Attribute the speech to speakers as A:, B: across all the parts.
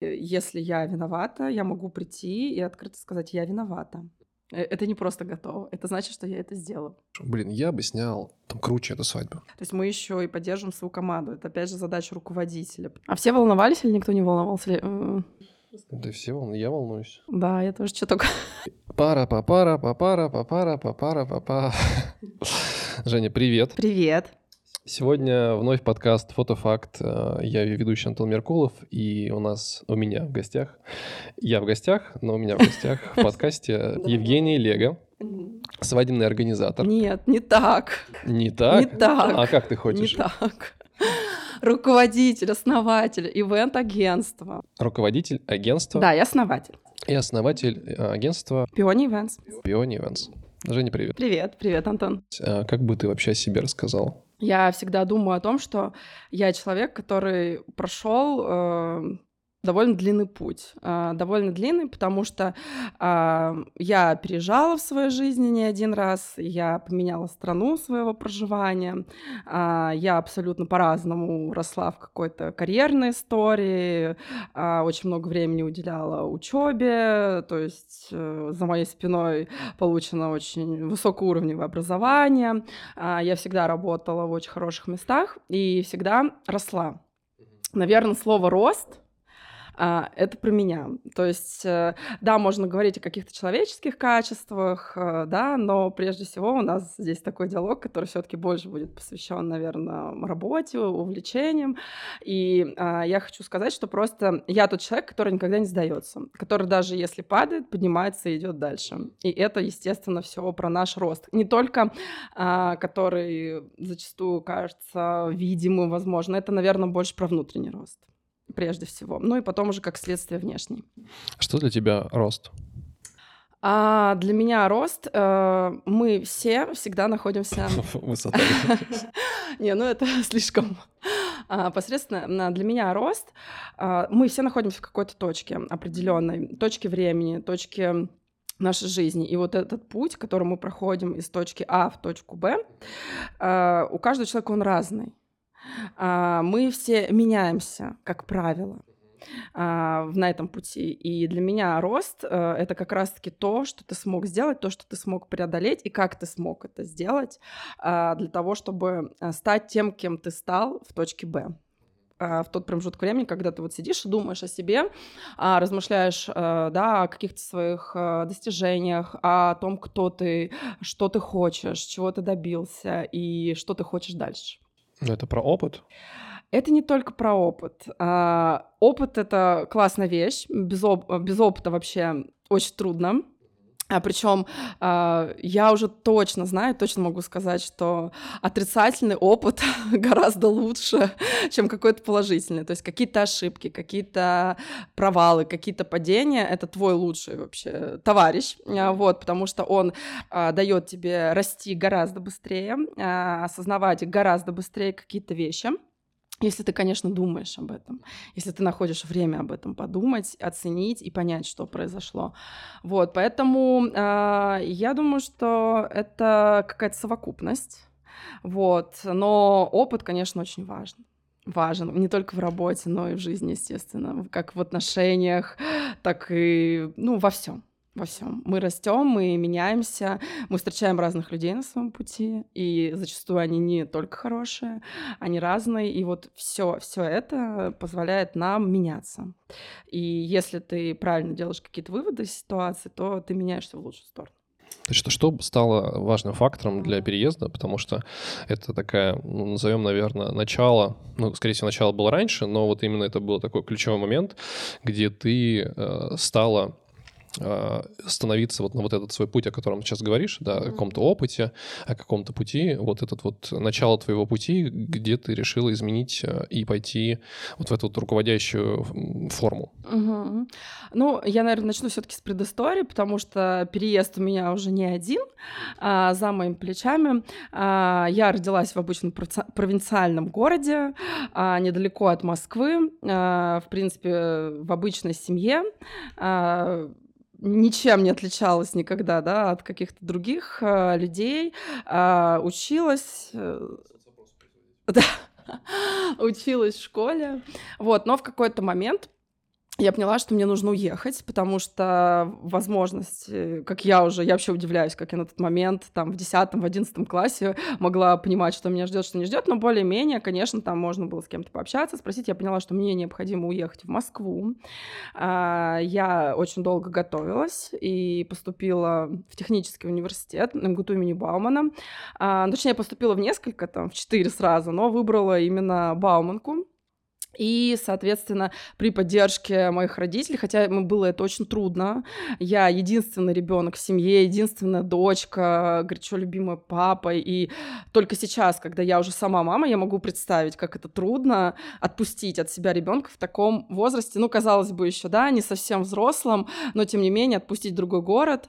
A: Если я виновата, я могу прийти и открыто сказать: "Я виновата". Э, это не просто готово, это значит, что я это сделала.
B: Блин, я бы снял там круче эту свадьбу.
A: То есть мы еще и поддержим свою команду. Это опять же задача руководителя. А все волновались или никто не волновался? М,
B: Да все волны, я волнуюсь.
A: Да, я тоже что только.
B: Пара папара папара папара папара папа. Женя, привет.
A: Привет.
B: Сегодня вновь подкаст «Фотофакт». Э, Я ведущий Антон Меркулов, и у нас, у меня в гостях, я в гостях, но у меня в гостях в подкасте Евгений Лего, свадебный организатор.
A: Нет, не так.
B: Не так?
A: Не так.
B: А как ты
A: Не
B: хочешь?
A: так. Руководитель, основатель ивент-агентства.
B: Руководитель агентства
A: Да, я основатель.
B: и основатель э, агентства
A: Пиони Events.
B: Peony Events. Женя, привет.
A: Привет, привет, Антон.
B: А Как бы ты вообще о себе рассказал?
A: Я всегда думаю о том, что я человек, который прошел э, довольно длинный путь. Э, довольно длинный, потому что э, я переезжала в своей жизни не один раз, я поменяла страну своего проживания, э, я абсолютно по-разному росла в какой-то карьерной истории, очень много времени уделяла учебе, то есть э, за моей спиной получено очень высокоуровневое образование, а, Я всегда работала в очень хороших местах и всегда росла. Наверное, слово рост а, это про меня. То есть, э, да, можно говорить о каких-то человеческих качествах, э, да, но прежде всего у нас здесь такой диалог, который все-таки больше будет посвящен, наверное, работе, увлечениям. И а, я хочу сказать, что просто я тот человек, который никогда не сдается, который даже если падает, поднимается и идет дальше. И это, естественно, все про наш рост. Не только а, который зачастую кажется видимым, возможно, это, наверное, больше про внутренний рост прежде всего. Ну и потом уже как следствие внешний.
B: Что для тебя рост?
A: А для меня рост, э, мы все всегда находимся...
B: Высота.
A: Не, ну это слишком а, посредственно. Для меня рост, а, мы все находимся в какой-то точке определенной, точке времени, точке нашей жизни. И вот этот путь, который мы проходим из точки А в точку Б, а, у каждого человека он разный. А, Мы все меняемся, как правило а, на этом пути. И для меня рост э, это как раз-таки то, что ты смог сделать, то, что ты смог преодолеть, и как ты смог это сделать а, для того, чтобы а, стать тем, кем ты стал в точке Б в тот промежуток времени, когда ты вот сидишь и думаешь о себе, размышляешь, э, да, о каких-то своих э, достижениях, о том, кто ты, что ты хочешь, чего ты добился и что ты хочешь дальше.
B: Ну, это про опыт.
A: Это не только про опыт. А, Опыт — это классная вещь. Без, оп- без опыта вообще очень трудно. А причем я уже точно знаю, точно могу сказать, что отрицательный опыт гораздо лучше, чем какой-то положительный. То есть какие-то ошибки, какие-то провалы, какие-то падения — это твой лучший вообще товарищ, а, вот, потому что он дает тебе расти гораздо быстрее, а, осознавать гораздо быстрее какие-то вещи. Если ты, конечно, думаешь об этом, если ты находишь время об этом подумать, оценить и понять, что произошло. Вот, поэтому а, я думаю, что это какая-то совокупность. Вот, но опыт, конечно, очень важен. Важен не только в работе, но и в жизни, естественно, как в отношениях, так и ну, во всем во всем. Мы растем, мы меняемся, мы встречаем разных людей на своем пути, и зачастую они не только хорошие, они разные, и вот все, все это позволяет нам меняться. И если ты правильно делаешь какие-то выводы из ситуации, то ты меняешься в лучшую сторону.
B: То есть, что- стало важным фактором для переезда, потому что это такая, ну, назовем, наверное, начало, ну, скорее всего, начало было раньше, но вот именно это был такой ключевой момент, где ты э, стала становиться вот на вот этот свой путь, о котором сейчас говоришь, да, о каком-то опыте, о каком-то пути, вот этот вот начало твоего пути, где ты решила изменить э, и пойти вот в эту вот руководящую форму.
A: Мгм. Ну, я, наверное, начну все-таки с предыстории, потому что переезд у меня уже не один а, за моими плечами. А, я родилась в обычном провинциальном городе, а, недалеко от Москвы, а, в принципе, в обычной семье. А, ничем не отличалась никогда, да, от каких-то других а, людей. А, училась, э, да, училась в школе, вот, но в какой-то момент я поняла, что мне нужно уехать, потому что возможность, э, как я уже, я вообще удивляюсь, как я на тот момент, там, в 10 в 11 классе могла понимать, что меня ждет, что не ждет, но более-менее, конечно, там можно было с кем-то пообщаться, спросить. Я поняла, что мне необходимо уехать в Москву. А, я очень долго готовилась и поступила в технический университет МГУТУ имени Баумана. А, точнее, я поступила в несколько, там, в четыре сразу, но выбрала именно Бауманку. И, соответственно, при поддержке моих родителей, хотя ему было это очень трудно, я единственный ребенок в семье, единственная дочка, горячо любимая папа, и только сейчас, когда я уже сама мама, я могу представить, как это трудно отпустить от себя ребенка в таком возрасте, ну, казалось бы, еще, да, не совсем взрослым, но, тем не менее, отпустить другой город.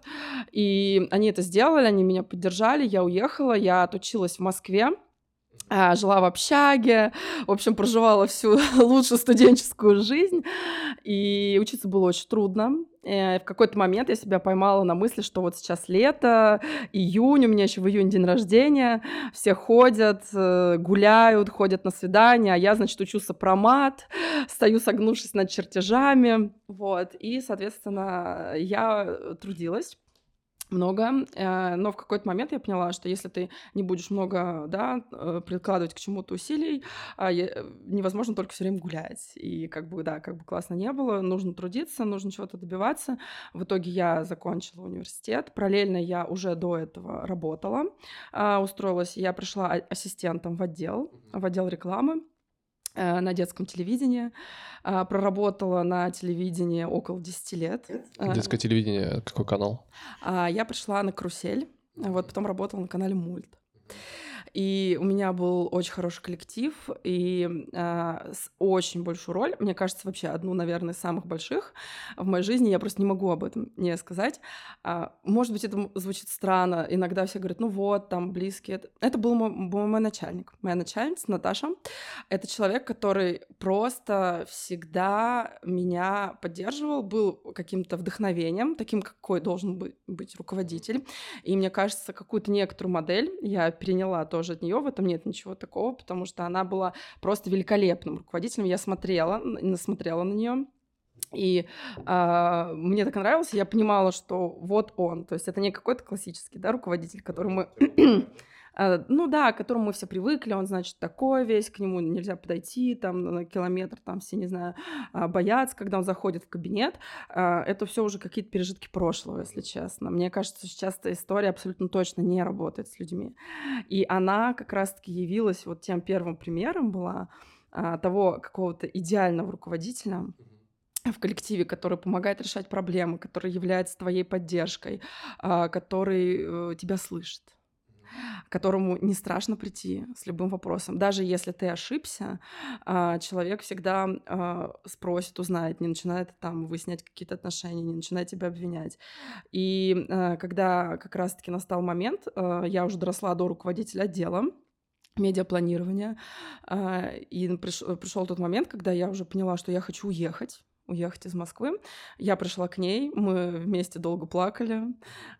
A: И они это сделали, они меня поддержали, я уехала, я отучилась в Москве, жила в общаге, в общем, проживала всю лучшую студенческую жизнь, и учиться было очень трудно. И э, в какой-то момент я себя поймала на мысли, что вот сейчас лето, июнь, у меня еще в июне день рождения, все ходят, э, гуляют, ходят на свидания, а я, значит, учу сопромат, стою согнувшись над чертежами, вот, и, соответственно, я трудилась много, э, но в какой-то момент я поняла, что если ты не будешь много, да, э, прикладывать к чему-то усилий, а, невозможно только все время гулять. И как бы, да, как бы классно не было, нужно трудиться, нужно чего-то добиваться. В итоге я закончила университет. Параллельно я уже до этого работала, а, устроилась, я пришла ассистентом в отдел, в отдел рекламы. Э, на детском телевидении. А, проработала на телевидении около 10 лет.
B: Э, Детское телевидение, какой канал?
A: А, я пришла на «Карусель», вот потом работала на канале «Мульт». И у меня был очень хороший коллектив и э, очень большую роль. Мне кажется, вообще одну, наверное, из самых больших в моей жизни. Я просто не могу об этом не сказать. А, может быть, это звучит странно. Иногда все говорят, ну вот, там близкие. Это был мой, был мой начальник. Моя начальница Наташа. Это человек, который просто всегда меня поддерживал, был каким-то вдохновением, таким, какой должен быть, быть руководитель. И мне кажется, какую-то некоторую модель я переняла то тоже от нее, в этом нет ничего такого, потому что она была просто великолепным руководителем. Я смотрела, насмотрела на нее. И э, мне так нравилось, я понимала, что вот он, то есть это не какой-то классический да, руководитель, который мы ну да, к которому мы все привыкли, он, значит, такой весь, к нему нельзя подойти, там, на километр, там, все, не знаю, а, боятся, когда он заходит в кабинет. Э, это все уже какие-то пережитки прошлого, если честно. Мне кажется, сейчас эта история абсолютно точно не работает с людьми. И она как раз-таки явилась вот тем первым примером была а, того какого-то идеального руководителя, в коллективе, который помогает решать проблемы, который является твоей поддержкой, а, который э, тебя слышит которому не страшно прийти с любым вопросом. Даже если ты ошибся, а, человек всегда а, спросит, узнает, не начинает там выяснять какие-то отношения, не начинает тебя обвинять. И а, когда как раз-таки настал момент, я уже доросла до руководителя отдела, медиапланирования. И пришел тот момент, когда я уже поняла, что я хочу уехать уехать из Москвы. Я пришла к ней, мы вместе долго плакали,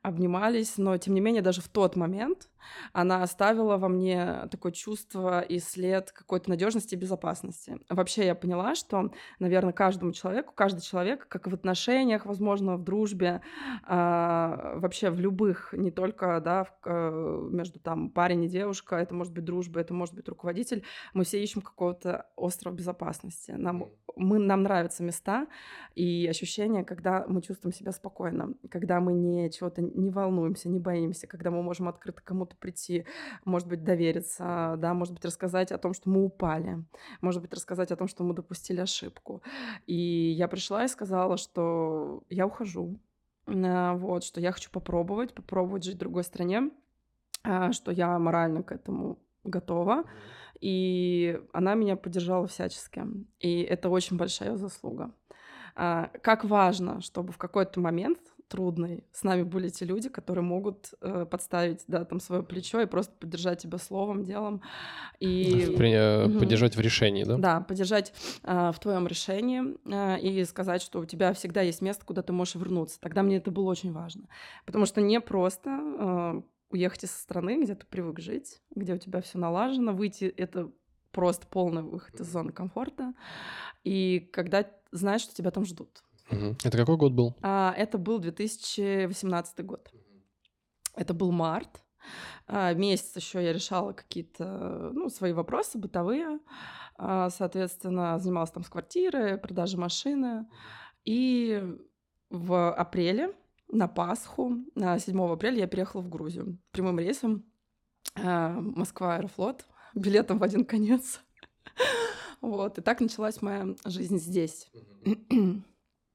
A: обнимались, но тем не менее даже в тот момент она оставила во мне такое чувство и след какой-то надежности и безопасности. Вообще я поняла, что, наверное, каждому человеку, каждый человек, как в отношениях, возможно, в дружбе, э, вообще в любых, не только да, в, э, между там парень и девушка, это может быть дружба, это может быть руководитель, мы все ищем какого-то острова безопасности. Нам, мы, нам нравятся места и ощущения, когда мы чувствуем себя спокойно, когда мы не чего-то не волнуемся, не боимся, когда мы можем открыто кому-то прийти, может быть, довериться, да, может быть, рассказать о том, что мы упали, может быть, рассказать о том, что мы допустили ошибку. И я пришла и сказала, что я ухожу, а, вот, что я хочу попробовать, попробовать жить в другой стране, а, что я морально к этому готова. И она меня поддержала всячески. И это очень большая заслуга. А, как важно, чтобы в какой-то момент трудный. С нами были те люди, которые могут э, подставить, да, там свое плечо и просто поддержать тебя словом, делом.
B: И... При, угу. Поддержать в решении, да?
A: Да, поддержать э, в твоем решении э, и сказать, что у тебя всегда есть место, куда ты можешь вернуться. Тогда мне это было очень важно. Потому что не просто э, уехать из страны, где ты привык жить, где у тебя все налажено, выйти это просто полный выход из зоны комфорта. И когда знаешь, что тебя там ждут.
B: Это какой год был?
A: А, это был 2018 год. Это был март. А, месяц еще я решала какие-то ну, свои вопросы бытовые. А, соответственно, занималась там с квартиры, продажей машины. И в апреле на Пасху, на 7 апреля я переехала в Грузию прямым рейсом. а, Москва Аэрофлот, билетом в один конец. Вот, и так началась моя жизнь здесь.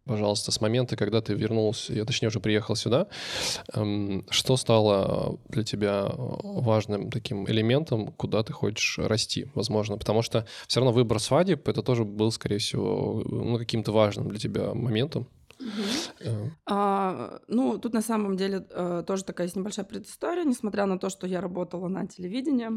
B: Пожалуйста, с момента, когда ты вернулся, я точнее уже приехал сюда, эм, что стало для тебя важным таким элементом, куда ты хочешь расти, возможно? Потому что все равно выбор свадеб, это тоже был, скорее всего, ну, каким-то важным для тебя моментом. Э,
A: А, ну, тут на самом деле э, тоже такая есть небольшая предыстория. Несмотря на то, что я работала на телевидении,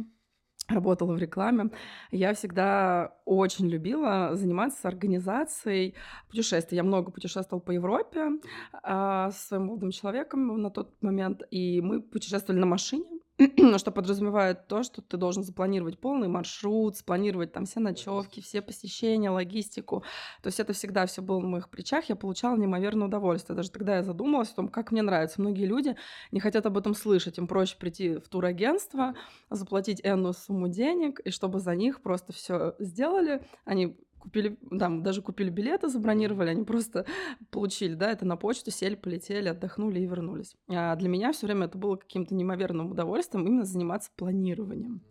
A: работала в рекламе, я всегда очень любила заниматься организацией путешествий. Я много путешествовала по Европе а, со своим молодым человеком на тот момент, и мы путешествовали на машине. что подразумевает то, что ты должен запланировать полный маршрут, спланировать там все ночевки, все посещения, логистику. То есть это всегда все было на моих плечах, я получала неимоверное удовольствие. Даже тогда я задумалась о том, как мне нравится. Многие люди не хотят об этом слышать, им проще прийти в турагентство, заплатить энную сумму денег, и чтобы за них просто все сделали, они купили, там, даже купили билеты, забронировали, они просто получили, да, это на почту, сели, полетели, отдохнули и вернулись. А для меня все время это было каким-то неимоверным удовольствием именно заниматься планированием.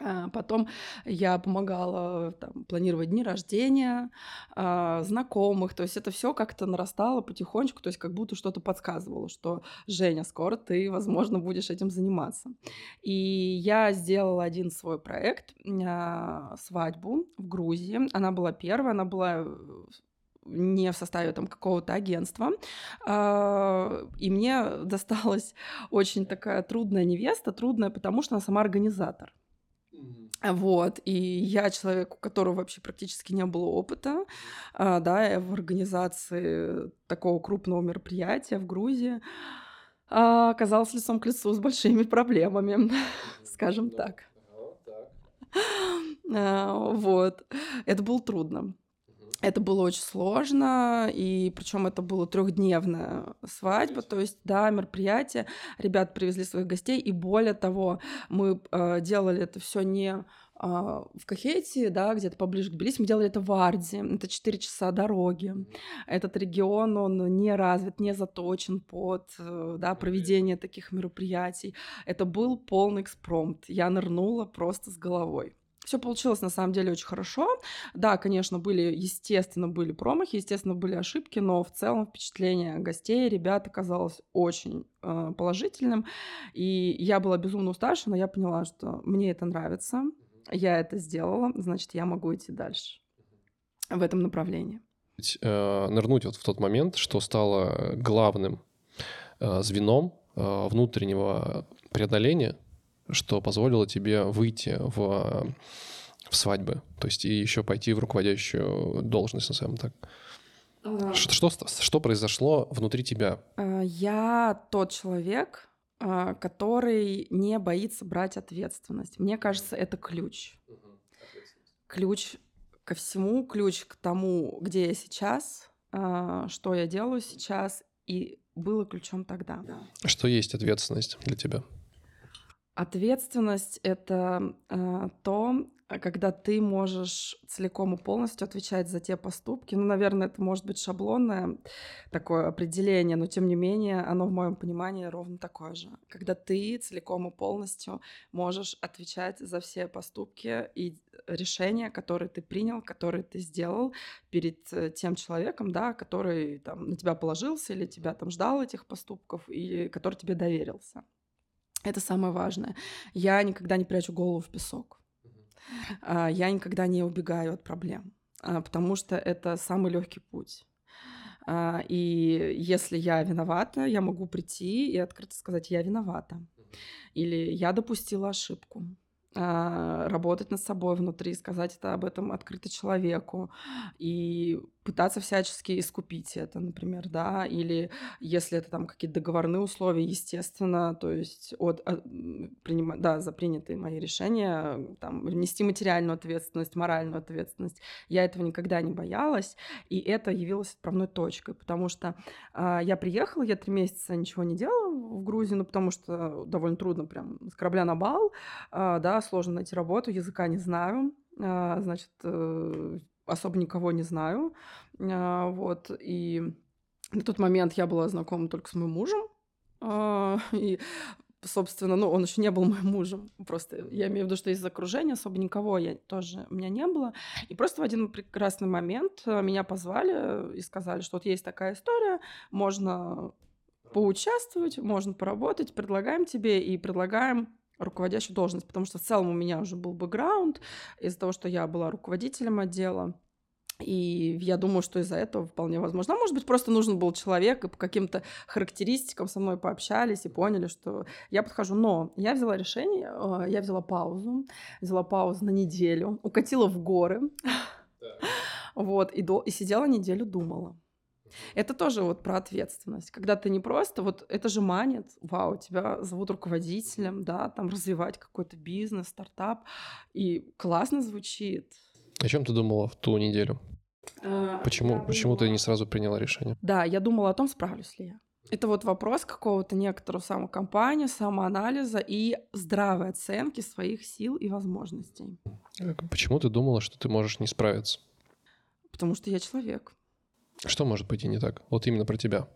A: А Потом я помогала там, планировать дни рождения, а, знакомых. То есть это все как-то нарастало потихонечку, то есть как будто что-то подсказывало, что Женя, скоро ты, возможно, будешь этим заниматься. И я сделала один свой проект, а, свадьбу в Грузии. Она была первая, она была э, не в составе там какого-то агентства. И мне досталась очень такая трудная невеста, трудная, потому что она сама организатор. Вот, и я человек, у которого вообще практически не было опыта, а, да, я в организации такого крупного мероприятия в Грузии а, оказалась лицом к лицу с большими проблемами, скажем так. А, Вот, это было трудно. Это было очень сложно, и причем это была трехдневная свадьба, то есть, да, мероприятие. Ребят привезли своих гостей, и более того, мы э, делали это все не а, в Кахете, да, где-то поближе к Тбилиси, мы делали это в Арде, это 4 часа дороги. Этот регион, он не развит, не заточен под э, да, проведение таких мероприятий. Это был полный экспромт. Я нырнула просто с головой. Все получилось на самом деле очень хорошо. Да, конечно, были, естественно, были промахи, естественно, были ошибки, но в целом впечатление гостей, ребят оказалось очень э, положительным. И я была безумно уставшая, но я поняла, что мне это нравится, я это сделала, значит, я могу идти дальше в этом направлении.
B: э, нырнуть вот в тот момент, что стало главным э, звеном э, внутреннего преодоления, что позволило тебе выйти в, в свадьбы, то есть и еще пойти в руководящую должность, назовем так. Что, что, что произошло внутри тебя?
A: А, Я тот человек, а, который не боится брать ответственность. Мне кажется, это ключ. Ключ ко всему, ключ к тому, где я сейчас, а, что я делаю сейчас, и было ключом тогда.
B: Что есть ответственность для тебя?
A: Ответственность это э, то, а, когда ты можешь целиком и полностью отвечать за те поступки. Ну, наверное, это может быть шаблонное такое определение, но тем не менее оно в моем понимании ровно такое же. Когда ты целиком и полностью можешь отвечать за все поступки и решения, которые ты принял, которые ты сделал перед э, тем человеком, да, который там, на тебя положился или тебя там ждал этих поступков, и который тебе доверился. Это самое важное. Я никогда не прячу голову в песок. А, Я никогда не убегаю от проблем, а, потому что это самый легкий путь. А, И если я виновата, я могу прийти и открыто сказать, я виновата. Или я допустила ошибку. А, работать над собой внутри, сказать это об этом открыто человеку и пытаться всячески искупить это, например, да, или если это там какие-то договорные условия, естественно, то есть от, от принимать, да, за принятые мои решения, там, внести материальную ответственность, моральную ответственность, я этого никогда не боялась, и это явилось отправной точкой, потому что э, я приехала, я три месяца ничего не делала в Грузии, ну, потому что довольно трудно прям с корабля на бал, э, да, сложно найти работу, языка не знаю, э, значит, э, особо никого не знаю. А, вот, и на тот момент я была знакома только с моим мужем. А, и собственно, ну, он еще не был моим мужем. Просто я имею в виду, что из окружения особо никого я тоже у меня не было. И просто в один прекрасный момент э, меня позвали и сказали, что вот есть такая история, можно поучаствовать, можно поработать, предлагаем тебе и предлагаем руководящую должность, потому что в целом у меня уже был бэкграунд из-за того, что я была руководителем отдела. И я думаю, что из-за этого вполне возможно. А может быть, просто нужен был человек, и по каким-то характеристикам со мной пообщались и поняли, что я подхожу. Но я взяла решение, э, я взяла паузу, взяла паузу на неделю, укатила в горы. Вот, и, до, и сидела неделю, думала. Это тоже вот про ответственность. Когда ты не просто, вот это же манит, вау, тебя зовут руководителем, да, там развивать какой-то бизнес, стартап, и классно звучит.
B: О чем ты думала в ту неделю? А, почему, почему ты не сразу приняла решение?
A: Да, я думала о том, справлюсь ли я. Это вот вопрос какого-то некоторого самокомпании, самоанализа и здравой оценки своих сил и возможностей.
B: Почему ты думала, что ты можешь не справиться?
A: Потому что я человек.
B: Что может быть и не так? Вот именно про тебя.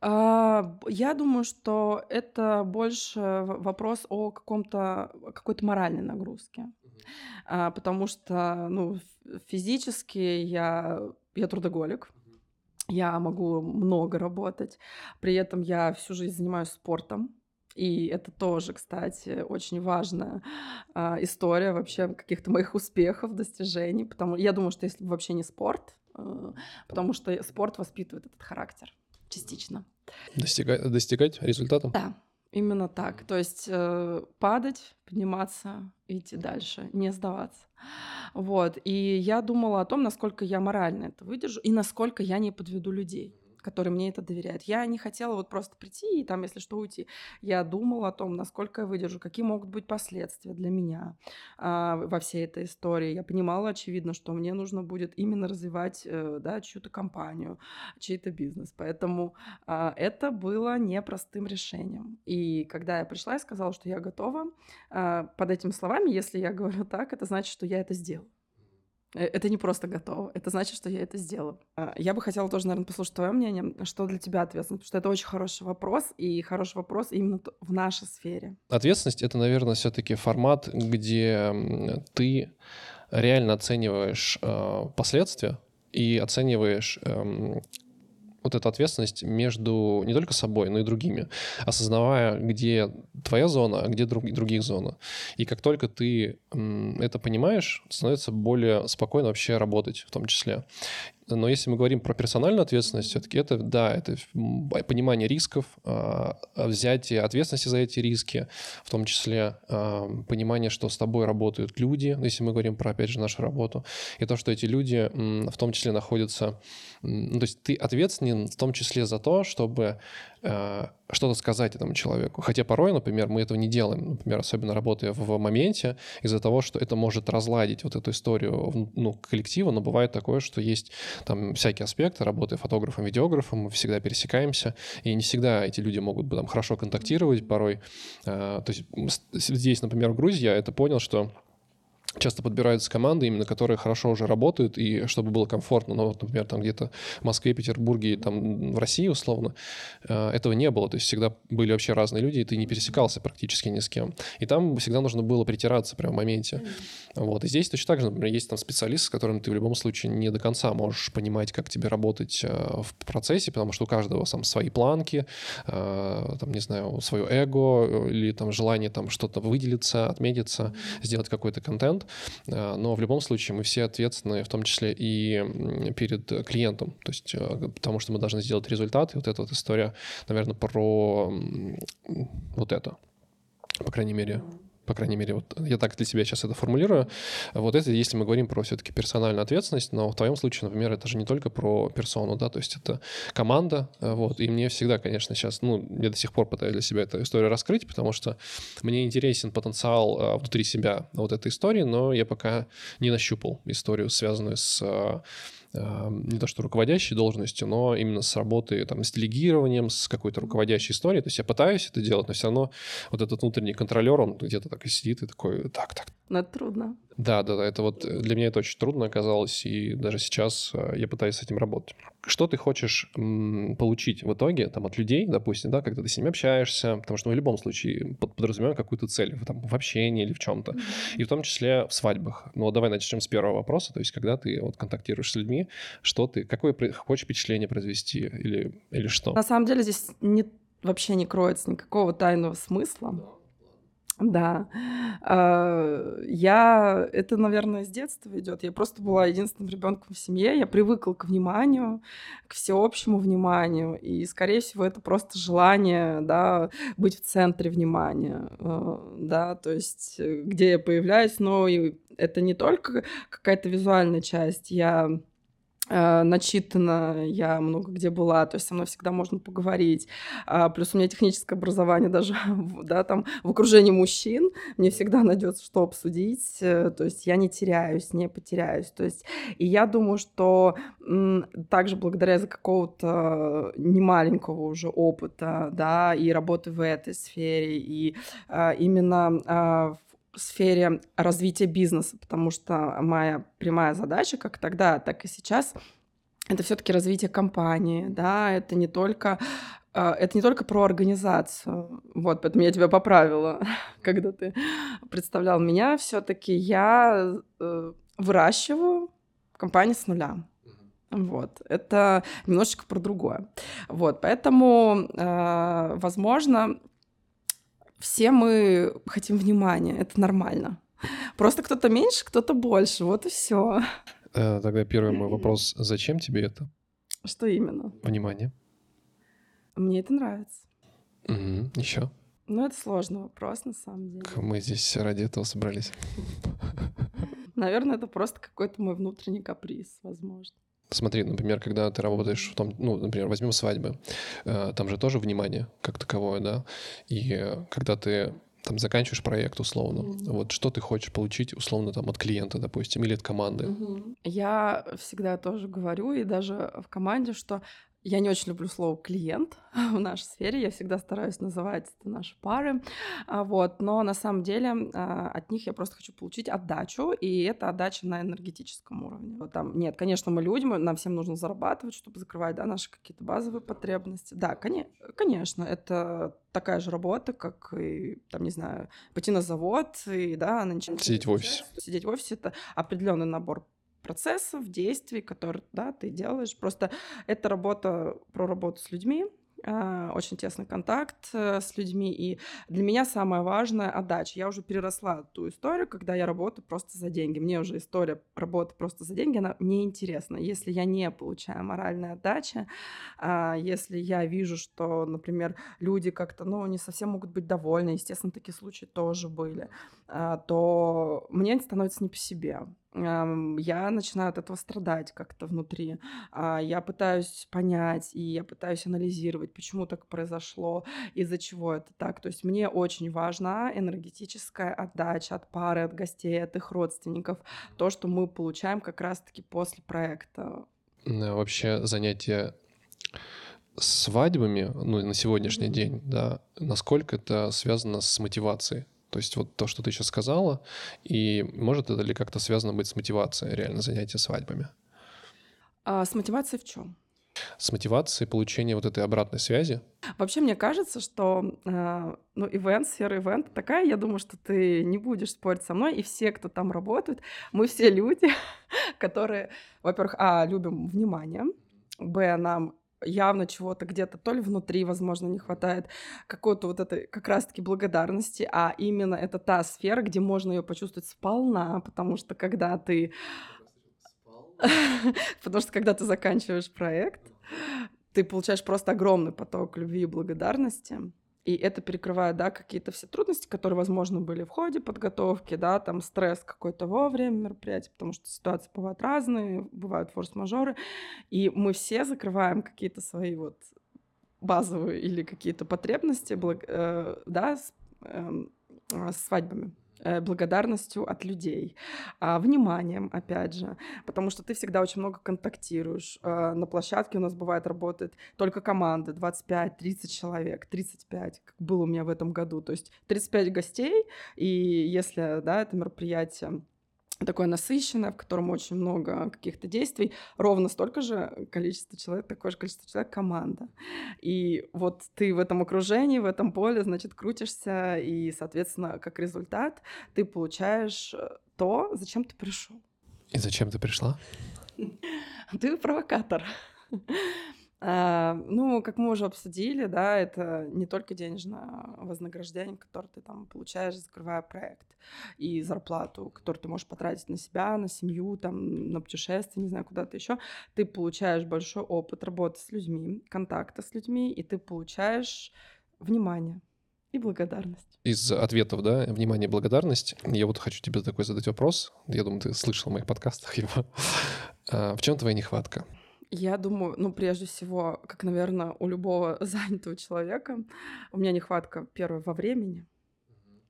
A: А, я думаю, что это больше вопрос о каком-то какой-то моральной нагрузке, а, потому что ну физически я я трудоголик, я могу много работать, при этом я всю жизнь занимаюсь спортом, и это тоже, кстати, очень важная а, история вообще каких-то моих успехов, достижений, потому я думаю, что если бы вообще не спорт, потому что спорт воспитывает этот характер частично.
B: Достигать, достигать результата?
A: Да, именно так. То есть э, падать, подниматься, идти дальше, не сдаваться. Вот. И я думала о том, насколько я морально это выдержу и насколько я не подведу людей которые мне это доверяют. Я не хотела вот просто прийти и там, если что, уйти. Я думала о том, насколько я выдержу, какие могут быть последствия для меня а, во всей этой истории. Я понимала, очевидно, что мне нужно будет именно развивать э, да, чью-то компанию, чей-то бизнес. Поэтому а, это было непростым решением. И когда я пришла и сказала, что я готова, а, под этими словами, если я говорю так, это значит, что я это сделаю. Э, это не просто готово. Это значит, что я это сделаю. А, я бы хотела тоже, наверное, послушать твое мнение. Что для тебя ответственность? Потому что это очень хороший вопрос, и хороший вопрос именно в нашей сфере.
B: Ответственность — это, наверное, все-таки формат, где ты реально оцениваешь э, последствия и оцениваешь э, вот эту ответственность между не только собой, но и другими, осознавая, где твоя зона, а где друг, других зона. И как только ты это понимаешь, становится более спокойно вообще работать в том числе. Но если мы говорим про персональную ответственность, все-таки это, да, это понимание рисков, а, взятие ответственности за эти риски, в том числе а, понимание, что с тобой работают люди, если мы говорим про, опять же, нашу работу, и то, что эти люди в том числе находятся... Ну, то есть ты ответственен в том числе за то, чтобы а, что-то сказать этому человеку. Хотя порой, например, мы этого не делаем, например, особенно работая в моменте, из-за того, что это может разладить вот эту историю ну, коллектива, но бывает такое, что есть там всякие аспекты, работая фотографом, видеографом, мы всегда пересекаемся, и не всегда эти люди могут там хорошо контактировать порой. А, то есть здесь, например, в Грузии я это понял, что часто подбираются команды, именно которые хорошо уже работают, и чтобы было комфортно. Ну, вот, например, там где-то в Москве, Петербурге, там в России условно, э, этого не было. То есть всегда были вообще разные люди, и ты не пересекался практически ни с кем. И там всегда нужно было притираться прямо в моменте. Вот. И здесь точно так же, например, есть там специалист, с которым ты в любом случае не до конца можешь понимать, как тебе работать э, в процессе, потому что у каждого там свои планки, э, там, не знаю, свое эго или там желание там что-то выделиться, отметиться, сделать какой-то контент. Э, но в любом случае мы все ответственны, в том числе и перед клиентом, то есть э, потому что мы должны сделать результат, и вот эта вот история, наверное, про вот это, по крайней мере, по крайней мере, вот я так для себя сейчас это формулирую. Вот это, если мы говорим про все-таки персональную ответственность, но в твоем случае, например, это же не только про персону, да, то есть это команда, э, вот, и мне всегда, конечно, сейчас, ну, я до сих пор пытаюсь для себя эту историю раскрыть, потому что мне интересен потенциал э, внутри себя вот этой истории, но я пока не нащупал историю, связанную с э, не то что руководящей должностью, но именно с работой, там, с делегированием, с какой-то руководящей историей. То есть я пытаюсь это делать, но все равно вот этот внутренний контролер, он где-то так и сидит и такой, так, так.
A: Но это трудно.
B: Да, да, да, это вот э, для меня это очень трудно оказалось, и даже сейчас э, я пытаюсь с этим работать. Что ты хочешь получить в итоге там, от людей, допустим, да, когда ты с ними общаешься, потому что мы в любом случае под, подразумеваем какую-то цель там, в общении или в чем-то, mm-hmm. и в том числе в свадьбах. Ну, вот давай начнем с первого вопроса, то есть когда ты вот контактируешь с людьми, что ты, какое хочешь впечатление произвести или, или что?
A: На самом деле здесь не, вообще не кроется никакого тайного смысла. Да. А, я... Это, наверное, с детства идет. Я просто была единственным ребенком в семье. Я привыкла к вниманию, к всеобщему вниманию. И, скорее всего, это просто желание, да, быть в центре внимания. А, да, то есть э, где я появляюсь, но это не только какая-то визуальная часть. Я Э, начитана, я много где была, то есть со мной всегда можно поговорить. А, плюс у меня техническое образование даже, да, там в окружении мужчин, мне всегда найдется что обсудить, э, то есть я не теряюсь, не потеряюсь. То есть, и я думаю, что также благодаря из-за какого-то немаленького уже опыта, да, и работы в этой сфере, и именно а, сфере развития бизнеса, потому что моя прямая задача, как тогда, так и сейчас, это все-таки развитие компании, да, это не только а, это не только про организацию. Вот, поэтому я тебя поправила, когда ты представлял меня. Все-таки я э, выращиваю компанию с нуля. Вот, это немножечко про другое. Вот, поэтому, э, возможно, все мы хотим внимания, это нормально. Просто кто-то меньше, кто-то больше, вот и все.
B: Э, тогда первый мой вопрос: зачем тебе это?
A: Что именно?
B: Внимание.
A: Мне это нравится.
B: Угу. Еще.
A: Ну, это сложный вопрос, на самом деле.
B: Мы здесь ради этого собрались.
A: Наверное, это просто какой-то мой внутренний каприз, возможно.
B: Смотри, например, когда ты работаешь в том, ну, например, возьмем свадьбы, э, там же тоже внимание как таковое, да, и когда ты там заканчиваешь проект условно, mm-hmm. вот что ты хочешь получить условно там от клиента, допустим, или от команды?
A: Mm-hmm. Я всегда тоже говорю и даже в команде, что я не очень люблю слово клиент в нашей сфере, я всегда стараюсь называть это наши пары, а, вот, но на самом деле а, от них я просто хочу получить отдачу, и это отдача на энергетическом уровне. Вот там, нет, конечно, мы люди, нам всем нужно зарабатывать, чтобы закрывать, да, наши какие-то базовые потребности. Да, конечно, это такая же работа, как и, там, не знаю, пойти на завод и, да, начать...
B: Сидеть в офисе.
A: Сидеть в офисе — это определенный набор процессов, действий, которые да, ты делаешь. Просто это работа про работу с людьми, а, очень тесный контакт э, с людьми. И для меня самое важное — отдача. Я уже переросла ту историю, когда я работаю просто за деньги. Мне уже история работы просто за деньги, она мне интересна. Если я не получаю моральной отдачи, а, если я вижу, что, например, люди как-то, ну, не совсем могут быть довольны, естественно, такие случаи тоже были, а, то мне становится не по себе я начинаю от этого страдать как-то внутри. А, я пытаюсь понять, и я пытаюсь анализировать, почему так произошло, из-за чего это так. То есть мне очень важна энергетическая отдача от пары, от гостей, от их родственников, то, что мы получаем как раз-таки после проекта.
B: Вообще занятие свадьбами, ну, на сегодняшний mm-hmm. день, да, насколько это связано с мотивацией? То есть вот то, что ты сейчас сказала, и может это ли как-то связано быть с мотивацией реально занятия свадьбами?
A: А с мотивацией в чем?
B: С мотивацией получения вот этой обратной связи?
A: Вообще, мне кажется, что э, ну, ивент, сфера ивента такая, я думаю, что ты не будешь спорить со мной, и все, кто там работают, мы все люди, которые, во-первых, а, любим внимание, б, нам явно чего-то где-то то ли внутри, возможно, не хватает какой-то вот этой как раз-таки благодарности, а именно это та сфера, где можно ее почувствовать сполна, потому что когда ты... Потому что когда ты заканчиваешь проект, ты получаешь просто огромный поток любви и благодарности. И это перекрывает, да, какие-то все трудности, которые, возможно, были в ходе подготовки, да, там стресс какой-то во время мероприятия, потому что ситуации бывают разные, бывают форс-мажоры, и мы все закрываем какие-то свои вот базовые или какие-то потребности, э, да, с, э, с свадьбами. Э, благодарностью от людей, а, вниманием, опять же, потому что ты всегда очень много контактируешь. А, на площадке у нас бывает работает только команда, 25-30 человек, 35, как было у меня в этом году, то есть 35 гостей, и если, да, это мероприятие такое насыщенное, в котором очень много каких-то действий, ровно столько же количество человек, такое же количество человек команда. И вот ты в этом окружении, в этом поле, значит, крутишься, и, соответственно, как результат ты получаешь э, то, зачем ты пришел.
B: И зачем ты пришла?
A: Ты провокатор. А, ну, как мы уже обсудили, да, это не только денежное вознаграждение, которое ты там получаешь, закрывая проект, и зарплату, которую ты можешь потратить на себя, на семью, там, на путешествие, не знаю, куда-то еще. Ты получаешь большой опыт работы с людьми, контакта с людьми, и ты получаешь внимание и благодарность.
B: Из ответов, да, внимание, благодарность, я вот хочу тебе такой задать вопрос. Я думаю, ты слышал в моих подкастах его. А, в чем твоя нехватка?
A: Я думаю, ну, прежде всего, как, наверное, у любого занятого человека, у меня нехватка, первое, во времени.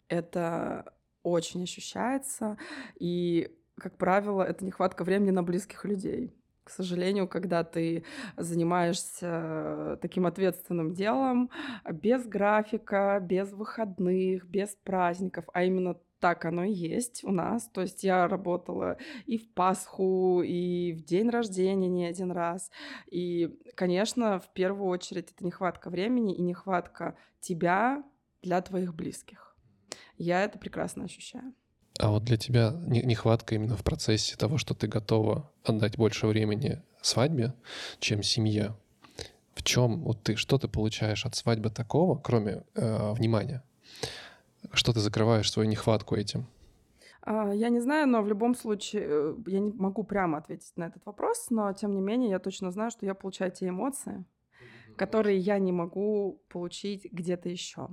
A: Это очень ощущается. И, как правило, это нехватка времени на близких людей. К сожалению, когда ты занимаешься таким ответственным делом, без графика, без выходных, без праздников, а именно так оно и есть у нас. То есть я работала и в Пасху, и в день рождения не один раз. И, конечно, в первую очередь это нехватка времени и нехватка тебя для твоих близких. Я это прекрасно ощущаю.
B: А вот для тебя нехватка именно в процессе того, что ты готова отдать больше времени свадьбе, чем семье. В чем вот ты, что ты получаешь от свадьбы такого, кроме э, внимания? Что ты закрываешь свою нехватку этим?
A: А, я не знаю, но в любом случае э, я не могу прямо ответить на этот вопрос, но тем не менее я точно знаю, что я получаю те эмоции, которые я не могу получить где-то еще.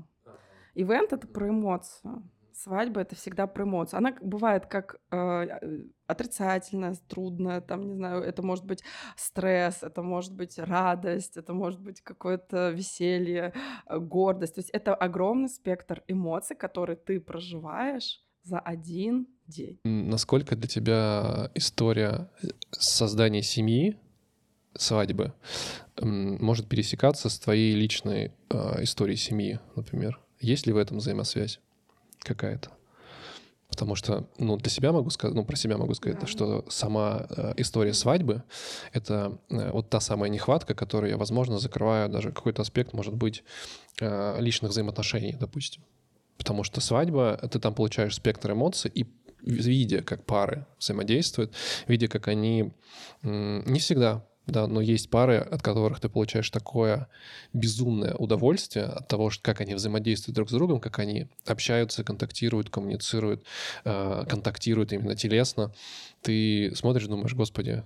A: Ивент это про эмоцию свадьба это всегда про эмоцию. Она бывает как э, э, отрицательная, трудная, там, не знаю, это может быть стресс, это может быть радость, это может быть какое-то веселье, э, гордость. То есть это огромный спектр эмоций, которые ты проживаешь за один день.
B: Насколько для тебя история создания семьи, свадьбы, может пересекаться с твоей личной э, историей семьи, например? Есть ли в этом взаимосвязь? какая-то. Потому что, ну, для себя могу сказать, ну, про себя могу сказать, да. что сама э, история свадьбы — это э, вот та самая нехватка, которую я, возможно, закрываю даже какой-то аспект, может быть, э, личных взаимоотношений, допустим. Потому что свадьба, ты там получаешь спектр эмоций, и видя, как пары взаимодействуют, видя, как они не всегда да, но есть пары, от которых ты получаешь такое безумное удовольствие от того, как они взаимодействуют друг с другом, как они общаются, контактируют, коммуницируют, э, контактируют именно телесно. Ты смотришь, думаешь, господи,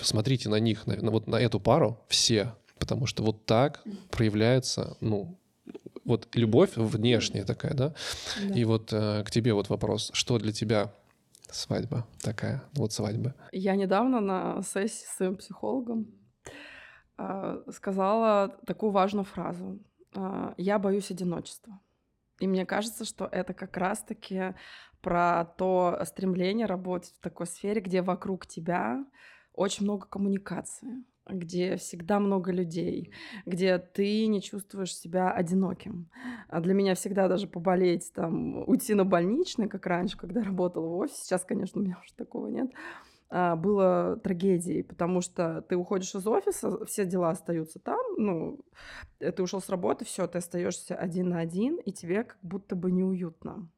B: смотрите на них, на, на, вот на эту пару все, потому что вот так проявляется, ну, вот любовь внешняя такая, да? да. И вот э, к тебе вот вопрос, что для тебя свадьба такая, вот свадьба.
A: Я недавно на сессии с своим психологом э, сказала такую важную фразу. Э, «Я боюсь одиночества». И мне кажется, что это как раз-таки про то стремление работать в такой сфере, где вокруг тебя очень много коммуникации, где всегда много людей, где ты не чувствуешь себя одиноким. А для меня всегда даже поболеть, там, уйти на больничный, как раньше, когда работала в офисе, сейчас, конечно, у меня уже такого нет, было трагедией, потому что ты уходишь из офиса, все дела остаются там, ну, ты ушел с работы, все, ты остаешься один на один, и тебе как будто бы неуютно,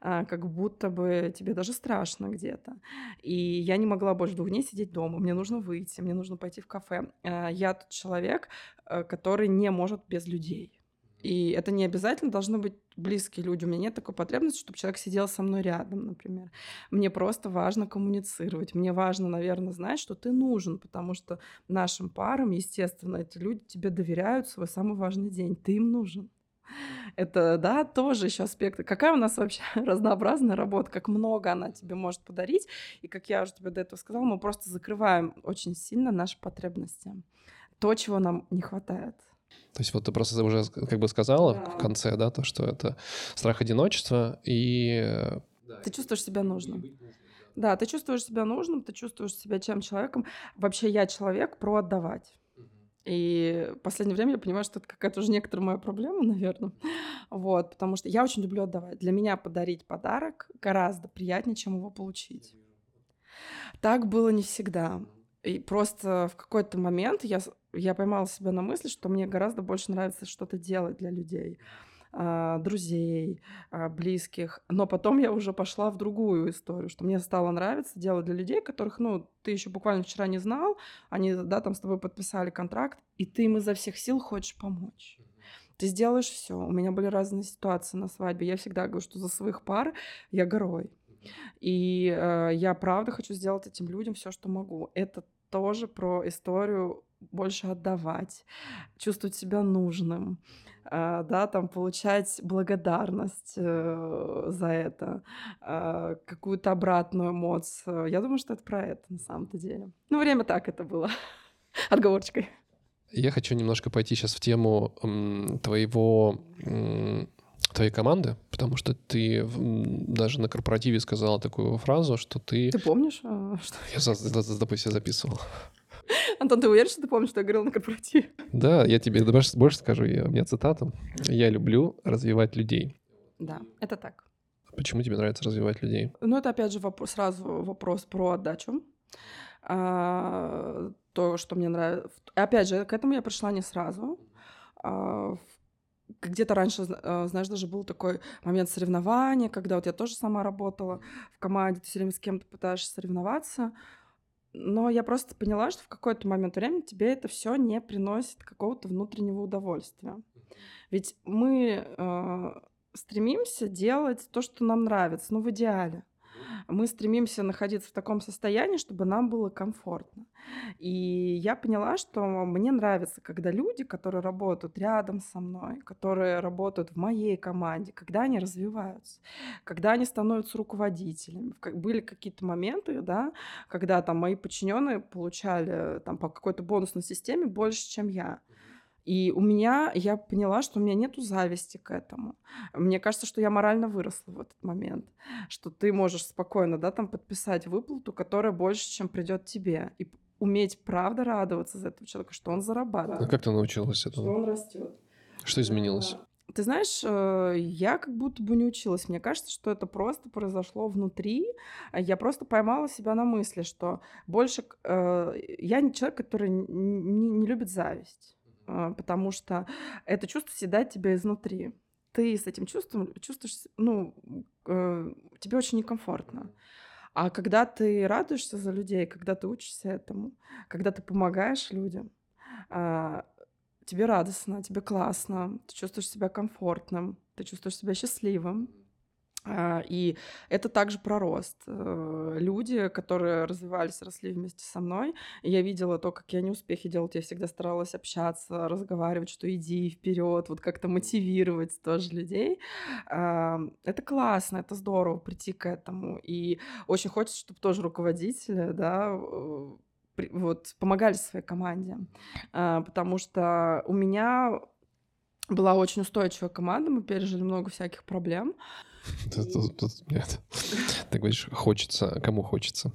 A: а, как будто бы тебе даже страшно где-то. И я не могла больше двух дней сидеть дома, мне нужно выйти, мне нужно пойти в кафе. А, я тот человек, э, который не может без людей. И это не обязательно должны быть близкие люди. У меня нет такой потребности, чтобы человек сидел со мной рядом, например. Мне просто важно коммуницировать. Мне важно, наверное, знать, что ты нужен, потому что нашим парам, естественно, эти люди тебе доверяют свой самый важный день. Ты им нужен. Это, да, тоже еще аспекты. Какая у нас вообще разнообразная работа, как много она тебе может подарить. И как я уже тебе до этого сказала, мы просто закрываем очень сильно наши потребности. То, чего нам не хватает.
B: То есть вот ты просто уже как бы сказала да. в конце, да, то, что это страх одиночества и... Э,
A: ты чувствуешь себя нужным. Да, ты чувствуешь себя нужным, ты чувствуешь себя чем человеком. Вообще я человек про отдавать. И в последнее время я понимаю, что это какая-то уже некоторая моя проблема, наверное. Вот, потому что я очень люблю отдавать. Для меня подарить подарок гораздо приятнее, чем его получить. Так было не всегда. И просто в какой-то момент я, я поймала себя на мысли, что мне гораздо больше нравится что-то делать для людей. А, друзей, а, близких. Но потом я уже пошла в другую историю, что мне стало нравиться делать для людей, которых, ну, ты еще буквально вчера не знал, они, да, там с тобой подписали контракт, и ты им изо всех сил хочешь помочь. Ты сделаешь все. У меня были разные ситуации на свадьбе. Я всегда говорю, что за своих пар я горой. И э, я правда хочу сделать этим людям все, что могу. Это тоже про историю больше отдавать, чувствовать себя нужным, э, да, там получать благодарность э, за это, э, какую-то обратную эмоцию. Я думаю, что это про это на самом-то деле. Ну, время так это было. Отговорочкой.
B: Я хочу немножко пойти сейчас в тему твоего твоей команды, потому что ты даже на корпоративе сказала такую фразу, что ты...
A: Ты помнишь? А, что...
B: Я, допустим, записывал.
A: Антон, ты уверен, что ты помнишь, что я говорил на корпоративе?
B: Да, я тебе больше, больше скажу, я, у меня цитата. «Я люблю развивать людей».
A: Да, это так.
B: Почему тебе нравится развивать людей?
A: Ну, это опять же вопрос, сразу вопрос про отдачу. А, то, что мне нравится. Опять же, к этому я пришла не сразу. А, где-то раньше, а, знаешь, даже был такой момент соревнования, когда вот я тоже сама работала в команде, ты все время с кем-то пытаешься соревноваться, но я просто поняла, что в какой-то момент времени тебе это все не приносит какого-то внутреннего удовольствия. Ведь мы э, стремимся делать то, что нам нравится, ну, в идеале мы стремимся находиться в таком состоянии, чтобы нам было комфортно. И я поняла, что мне нравится, когда люди, которые работают рядом со мной, которые работают в моей команде, когда они развиваются, когда они становятся руководителями. Были какие-то моменты, да, когда там мои подчиненные получали там по какой-то бонусной системе больше, чем я. И у меня, я поняла, что у меня нету зависти к этому. Мне кажется, что я морально выросла в этот момент, что ты можешь спокойно, да, там подписать выплату, которая больше, чем придет тебе, и уметь правда радоваться за этого человека, что он зарабатывает.
B: А как ты научилась этому?
A: Что он растет.
B: Что изменилось?
A: Ты знаешь, э, я как будто бы не училась. Мне кажется, что это просто произошло внутри. Я просто поймала себя на мысли, что больше... Э, я не человек, который не, не любит зависть. А, потому что это чувство съедает тебя изнутри. Ты с этим чувством чувствуешь, ну, э, тебе очень некомфортно. А когда ты радуешься за людей, когда ты учишься этому, когда ты помогаешь людям, э, тебе радостно, тебе классно, ты чувствуешь себя комфортным, ты чувствуешь себя счастливым. А, и это также про рост. Э, люди, которые развивались, росли вместе со мной, я видела то, как я не успехи делать, я всегда старалась общаться, разговаривать, что иди вперед, вот как-то мотивировать тоже людей. А, это классно, это здорово прийти к этому. И очень хочется, чтобы тоже руководители, да, вот помогали своей команде, а, потому что у меня была очень устойчивая команда, мы пережили много всяких проблем.
B: Тут, тут, нет. Ты говоришь, хочется. Кому хочется?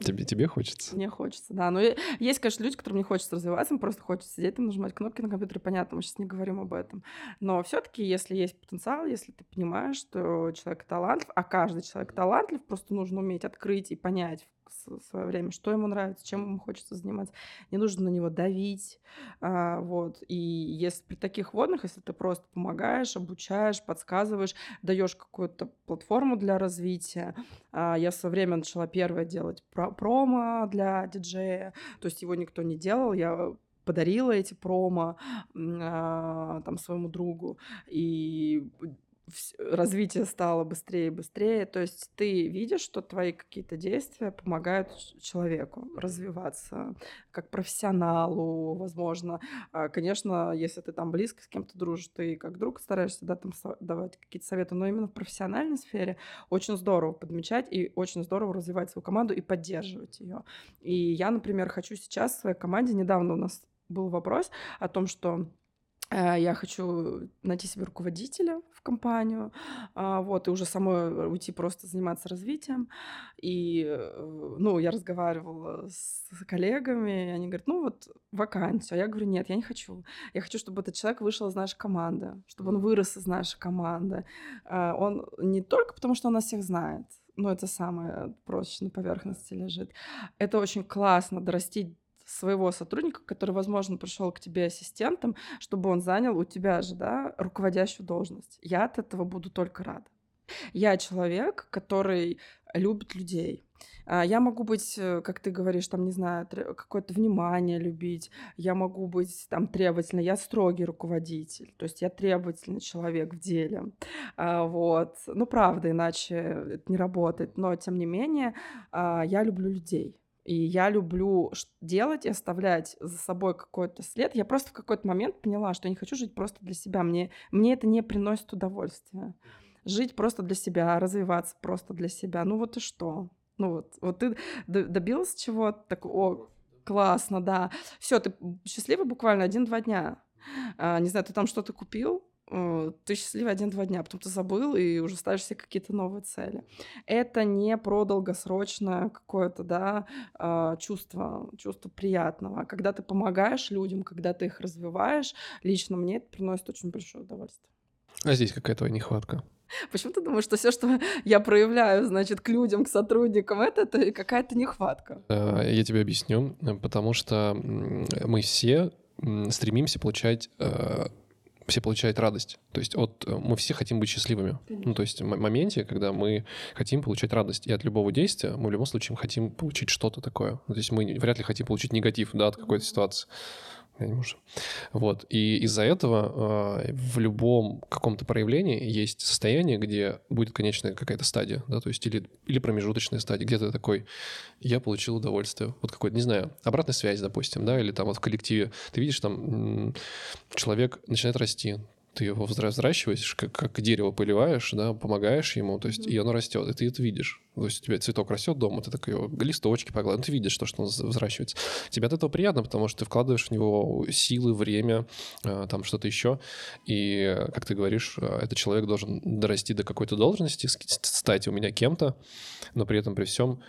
B: Тебе, тебе хочется?
A: Мне хочется, да. Но есть, конечно, люди, которым не хочется развиваться, им просто хочется сидеть там, нажимать кнопки на компьютере, понятно, мы сейчас не говорим об этом. Но все таки если есть потенциал, если ты понимаешь, что человек талантлив, а каждый человек талантлив, просто нужно уметь открыть и понять, свое время, что ему нравится, чем ему хочется заниматься. Не нужно на него давить. А, вот. И если при таких водных, если ты просто помогаешь, обучаешь, подсказываешь, даешь какую-то платформу для развития. А, я в свое время начала первое делать про промо для диджея. То есть его никто не делал. Я подарила эти промо а, там своему другу. И развитие стало быстрее и быстрее. То есть ты видишь, что твои какие-то действия помогают человеку развиваться как профессионалу, возможно. А, конечно, если ты там близко с кем-то дружишь, ты как друг стараешься да, там давать какие-то советы, но именно в профессиональной сфере очень здорово подмечать и очень здорово развивать свою команду и поддерживать ее. И я, например, хочу сейчас в своей команде, недавно у нас был вопрос о том, что я хочу найти себе руководителя в компанию, а, вот, и уже самой уйти просто заниматься развитием. И, э, ну, я разговаривала с коллегами, и они говорят, ну, вот, вакансия. А я говорю, нет, я не хочу. Я хочу, чтобы этот человек вышел из нашей команды, чтобы он вырос из нашей команды. А, он не только потому, что он нас всех знает, ну, это самое проще на поверхности лежит. Это очень классно дорастить своего сотрудника, который, возможно, пришел к тебе ассистентом, чтобы он занял у тебя же, да, руководящую должность. Я от этого буду только рада. Я человек, который любит людей. А, я могу быть, э, как ты говоришь, там, не знаю, какое-то внимание любить. Я могу быть там требовательной. Я строгий руководитель. То есть я требовательный человек в деле. А, вот. Ну, правда, иначе это не работает. Но, тем не менее, а, я люблю людей. И я люблю делать и оставлять за собой какой-то след. Я просто в какой-то момент поняла, что я не хочу жить просто для себя. Мне, мне это не приносит удовольствия. Жить просто для себя, развиваться просто для себя. Ну вот и что? Ну вот, вот ты добился чего-то, так, о, классно, да. Все, ты счастливый буквально один-два дня. А, не знаю, ты там что-то купил, ты счастливый один-два дня, потом ты забыл и уже ставишь себе какие-то новые цели. Это не про долгосрочное какое-то, да, а, чувство, чувство приятного. Когда ты помогаешь людям, когда ты их развиваешь, лично мне это приносит очень большое удовольствие.
B: А здесь какая твоя нехватка?
A: Почему ты думаешь, что все, что я проявляю, значит, к людям, к сотрудникам, это, это какая-то нехватка?
B: Э, я тебе объясню. Потому что мы все стремимся получать э, все получают радость. То есть от, э, мы все хотим быть счастливыми. Ну, то есть в моменте, когда мы хотим получать радость. И от любого действия мы в любом случае хотим получить что-то такое. То есть мы вряд ли хотим получить негатив да, от какой-то ситуации я не могу. Вот. И из-за этого э, в любом каком-то проявлении есть состояние, где будет конечная какая-то стадия, да, то есть или, или промежуточная стадия, где то такой, я получил удовольствие. Вот какой-то, не знаю, обратная связь, допустим, да, или там вот в коллективе. Ты видишь, там человек начинает расти, ты его взращиваешь, как, как дерево поливаешь, да, помогаешь ему, то есть, и оно растет, и ты это видишь. То есть у тебя цветок растет дома, ты такой листочки погладил, ты видишь то, что он взращивается. Тебе от этого приятно, потому что ты вкладываешь в него силы, время, э, там что-то еще. И, как ты говоришь, э, этот человек должен дорасти до какой-то должности, стать у меня кем-то, но при этом при всем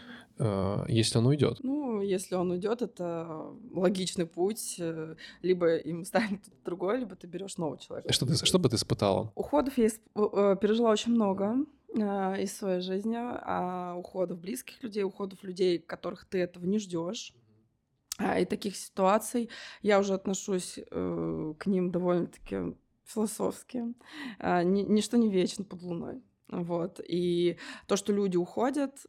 B: если он уйдет?
A: Ну, если он уйдет, это логичный путь. Э, либо им станет другой, либо ты берешь нового человека.
B: Что, ты, что бы ты испытала?
A: Уходов я э, пережила очень много из своей жизни, а уходов близких людей, уходов людей, которых ты этого не ждешь. А, и таких ситуаций я уже отношусь к ним довольно-таки философски. А, ничто не вечно под луной. Вот. И то, что люди уходят,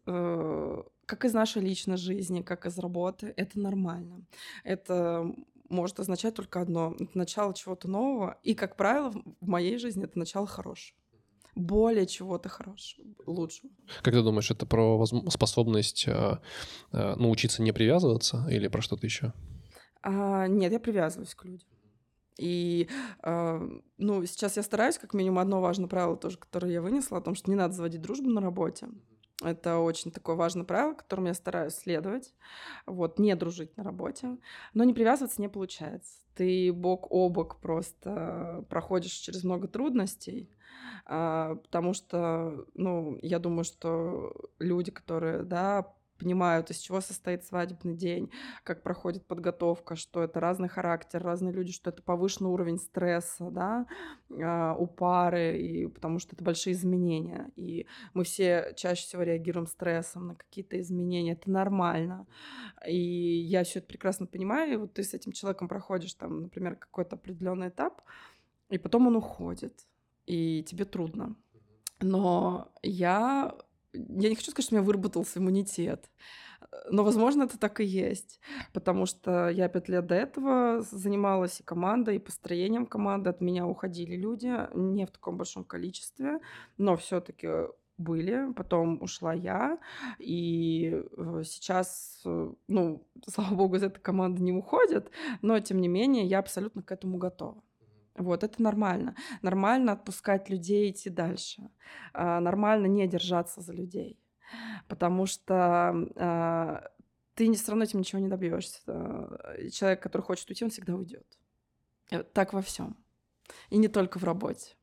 A: как из нашей личной жизни, как из работы, это нормально. Это может означать только одно. Это начало чего-то нового. И, как правило, в моей жизни это начало хорошего. Более чего-то хорошего, лучшего.
B: Как ты думаешь, это про способность э, э, научиться не привязываться или про что-то еще?
A: А, нет, я привязываюсь к людям. И, э, ну, сейчас я стараюсь, как минимум, одно важное правило тоже, которое я вынесла, о том, что не надо заводить дружбу на работе. Это очень такое важное правило, которым я стараюсь следовать. Вот, не дружить на работе. Но не привязываться не получается. Ты бок о бок просто проходишь через много трудностей, а, потому что, ну, я думаю, что люди, которые, да, понимают, из чего состоит свадебный день, как проходит подготовка, что это разный характер, разные люди, что это повышенный уровень стресса, да, а, у пары, и потому что это большие изменения. И мы все чаще всего реагируем стрессом на какие-то изменения. Это нормально. И я все это прекрасно понимаю. И вот ты с этим человеком проходишь там, например, какой-то определенный этап, и потом он уходит, и тебе трудно. Но я я не хочу сказать, что у меня выработался иммунитет, но, возможно, это так и есть, потому что я пять лет до этого занималась и командой, и построением команды. От меня уходили люди, не в таком большом количестве, но все-таки были, потом ушла я, и э, сейчас, э, ну, слава богу, из этой команды не уходят, но, тем не менее, я абсолютно к этому готова. Вот, это нормально. Нормально отпускать людей идти дальше. А, нормально не держаться за людей. Потому что а, ты все равно этим ничего не добьешься. Человек, который хочет уйти, он всегда уйдет. Э, так во всем. И не только в работе.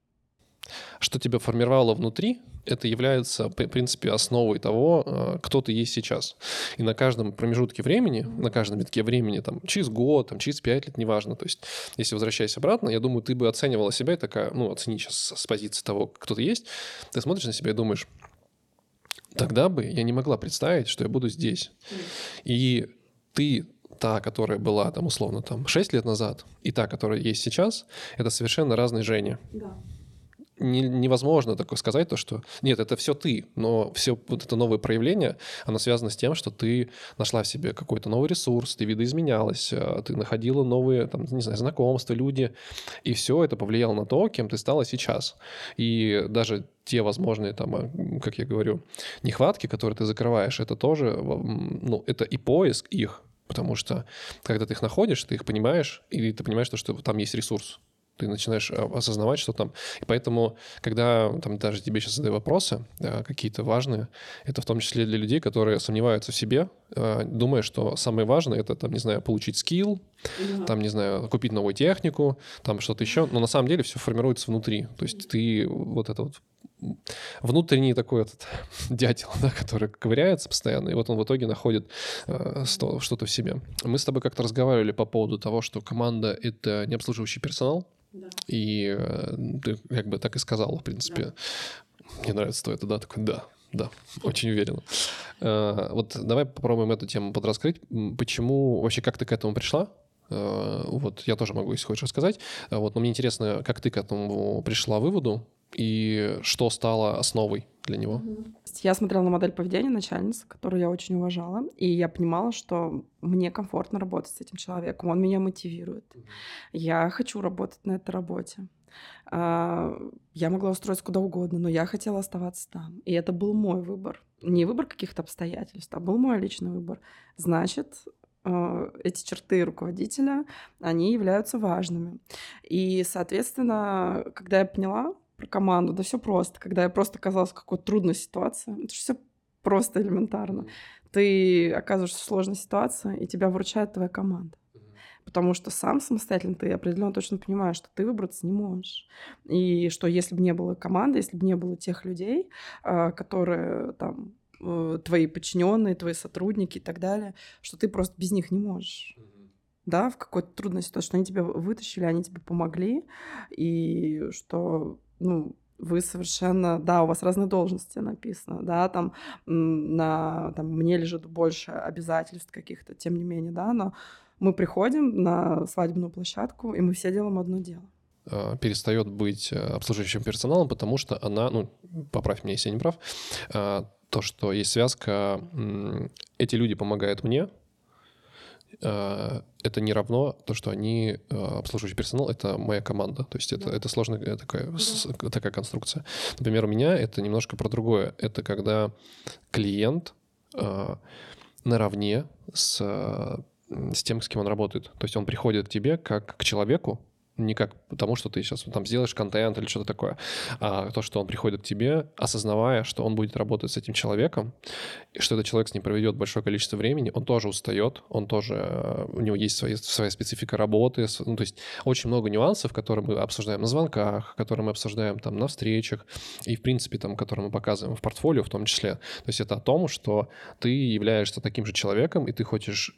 B: Что тебя формировало внутри, это является, в принципе, основой того, э, кто ты есть сейчас. И на каждом промежутке времени, на каждом витке времени, там, через год, там, через пять лет, неважно, то есть, если возвращаясь обратно, я думаю, ты бы оценивала себя и такая, ну, оцени сейчас с позиции того, кто ты есть, ты смотришь на себя и думаешь, тогда бы я не могла представить, что я буду здесь. И ты та, которая была там условно там 6 лет назад, и та, которая есть сейчас, это совершенно разные Женя. Да не, невозможно такое сказать, то, что нет, это все ты, но все вот это новое проявление, оно связано с тем, что ты нашла в себе какой-то новый ресурс, ты видоизменялась, а, ты находила новые, там, не знаю, знакомства, люди, и все это повлияло на то, кем ты стала сейчас. И даже те возможные, там, а, как я говорю, нехватки, которые ты закрываешь, это тоже, ну, это и поиск их, потому что когда ты их находишь, ты их понимаешь, и ты понимаешь, что, что там есть ресурс ты начинаешь а, осознавать, что там. И поэтому, когда там даже тебе сейчас задаю вопросы да, какие-то важные, это в том числе для людей, которые сомневаются в себе, а, думая, что самое важное это, там, не знаю, получить скилл, да. там, не знаю, купить новую технику, там что-то еще. Но на самом деле все формируется внутри. То есть ты вот это вот внутренний такой этот дятел, да, который ковыряется постоянно, и вот он в итоге находит э, что-то в себе. Мы с тобой как-то разговаривали по поводу того, что команда — это не обслуживающий персонал, и э, ты как бы так и сказал, в принципе. Да. Мне нравится это, да? Такой, да, да, очень уверенно. Э, вот давай попробуем эту тему подраскрыть. Почему, вообще, как ты к этому пришла? Э, вот я тоже могу, если хочешь, рассказать. Вот, но мне интересно, как ты к этому пришла выводу и что стало основой для него?
A: Я смотрела на модель поведения начальницы, которую я очень уважала, и я понимала, что мне комфортно работать с этим человеком, он меня мотивирует. Я хочу работать на этой работе. А, я могла устроиться куда угодно, но я хотела оставаться там. И это был мой выбор. Не выбор каких-то обстоятельств, а был мой личный выбор. Значит, а, эти черты руководителя, они являются важными. И, соответственно, когда я поняла, про команду. Да все просто. Когда я просто оказалась в какой-то трудной ситуации, это же все просто элементарно. Ты оказываешься в сложной ситуации, и тебя выручает твоя команда. Потому что сам самостоятельно ты определенно точно понимаешь, что ты выбраться не можешь. И что если бы не было команды, если бы не было тех людей, а, которые там э, твои подчиненные, твои сотрудники и так далее, что ты просто без них не можешь да, в какой-то трудной ситуации, что они тебя вытащили, они тебе помогли, и что ну, вы совершенно, да, у вас разные должности написано, да, там на, там мне лежит больше обязательств каких-то, тем не менее, да, но мы приходим на свадебную площадку, и мы все делаем одно дело.
B: А, перестает быть э, обслуживающим персоналом, потому что она, ну, поправь меня, если я не прав, а, то, что есть связка, эти люди помогают мне, это не равно то, что они э, обслуживающий персонал, это моя команда. То есть это, да. это сложная э, такая, да. такая конструкция. Например, у меня это немножко про другое. Это когда клиент наравне с, с тем, с кем он работает. То есть он приходит к тебе как к человеку, не как потому, что ты сейчас там сделаешь контент или что-то такое, а то, что он приходит к тебе, осознавая, что он будет работать с этим человеком, и что этот человек с ним проведет большое количество времени, он тоже устает, он тоже, у него есть своя, своя специфика работы, ну, то есть очень много нюансов, которые мы обсуждаем на звонках, которые мы обсуждаем там на встречах, и, в принципе, там, которые мы показываем в портфолио в том числе. То есть это о том, что ты являешься таким же человеком, и ты хочешь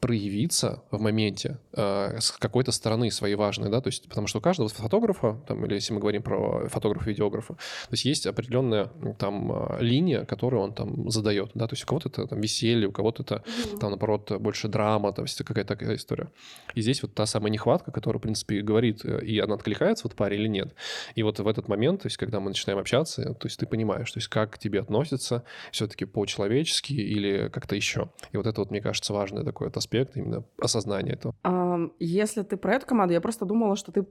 B: проявиться в моменте э, с какой-то стороны своей важной, да, то есть потому что у каждого фотографа, там, или если мы говорим про фотографа-видеографа, то есть есть определенная там э, линия, которую он там задает, да, то есть у кого-то это там веселье, у кого-то это там, наоборот, больше драма, есть какая-то такая история. И здесь вот та самая нехватка, которая, в принципе, говорит, э, и она откликается вот паре или нет. И вот в этот момент, то есть когда мы начинаем общаться, то есть ты понимаешь, то есть как к тебе относятся все-таки по-человечески или как-то еще. И вот это вот, мне кажется, важный такой вот аспект именно осознания этого.
A: Если ты про эту команду, я просто думала, что ты э,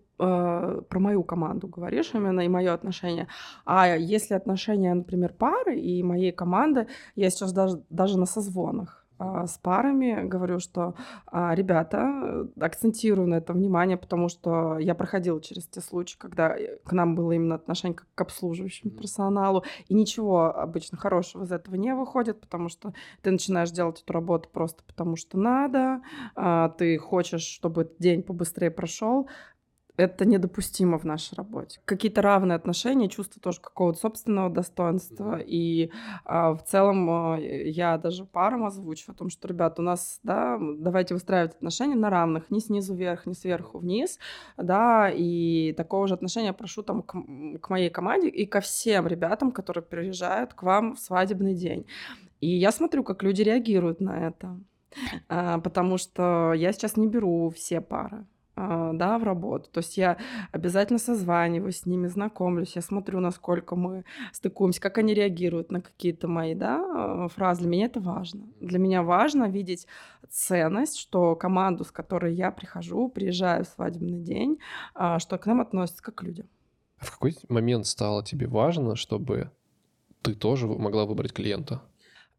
A: про мою команду говоришь именно и мое отношение. А если отношения, например, пары и моей команды, я сейчас даже, даже на созвонах с парами говорю, что а, ребята, акцентирую на это внимание, потому что я проходила через те случаи, когда э, к нам было именно отношение как к обслуживающему персоналу, и ничего обычно хорошего из этого не выходит, потому что ты начинаешь делать эту работу просто потому что надо, а, ты хочешь, чтобы этот день побыстрее прошел, это недопустимо в нашей работе. Какие-то равные отношения, чувство тоже какого-то собственного достоинства. И а, в целом а, я даже парам озвучу о том, что, ребят, у нас, да, давайте выстраивать отношения на равных, не снизу вверх, не сверху вниз, да, и такого же отношения прошу там к, к моей команде и ко всем ребятам, которые приезжают к вам в свадебный день. И я смотрю, как люди реагируют на это, а, потому что я сейчас не беру все пары. А, да, в работу. То есть я обязательно созваниваюсь с ними, знакомлюсь, я смотрю, насколько мы стыкуемся, как они реагируют на какие-то мои да, а, фразы. Для меня это важно. Для меня важно видеть ценность, что команду, с которой я прихожу, приезжаю в свадебный день, а, что к нам относятся как к людям.
B: В какой момент стало тебе важно, чтобы ты тоже могла выбрать клиента?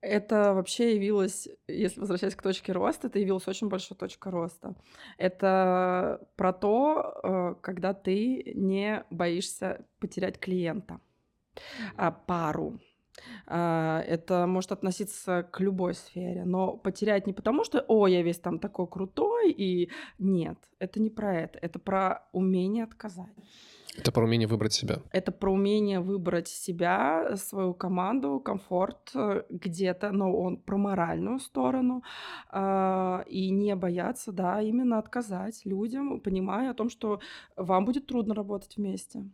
A: Это вообще явилось, если возвращаясь к точке роста, это явилась очень большой точка роста. Это про то, э, когда ты не боишься потерять клиента, а пару. А, это может относиться к любой сфере, но потерять не потому, что «О, я весь там такой крутой», и нет, это не про это, это про умение отказать.
B: Это про умение выбрать себя.
A: Это про умение выбрать себя, свою команду, комфорт э, где-то, но он про моральную сторону. Э, и не бояться, да, именно отказать людям, понимая о том, что вам будет трудно работать вместе.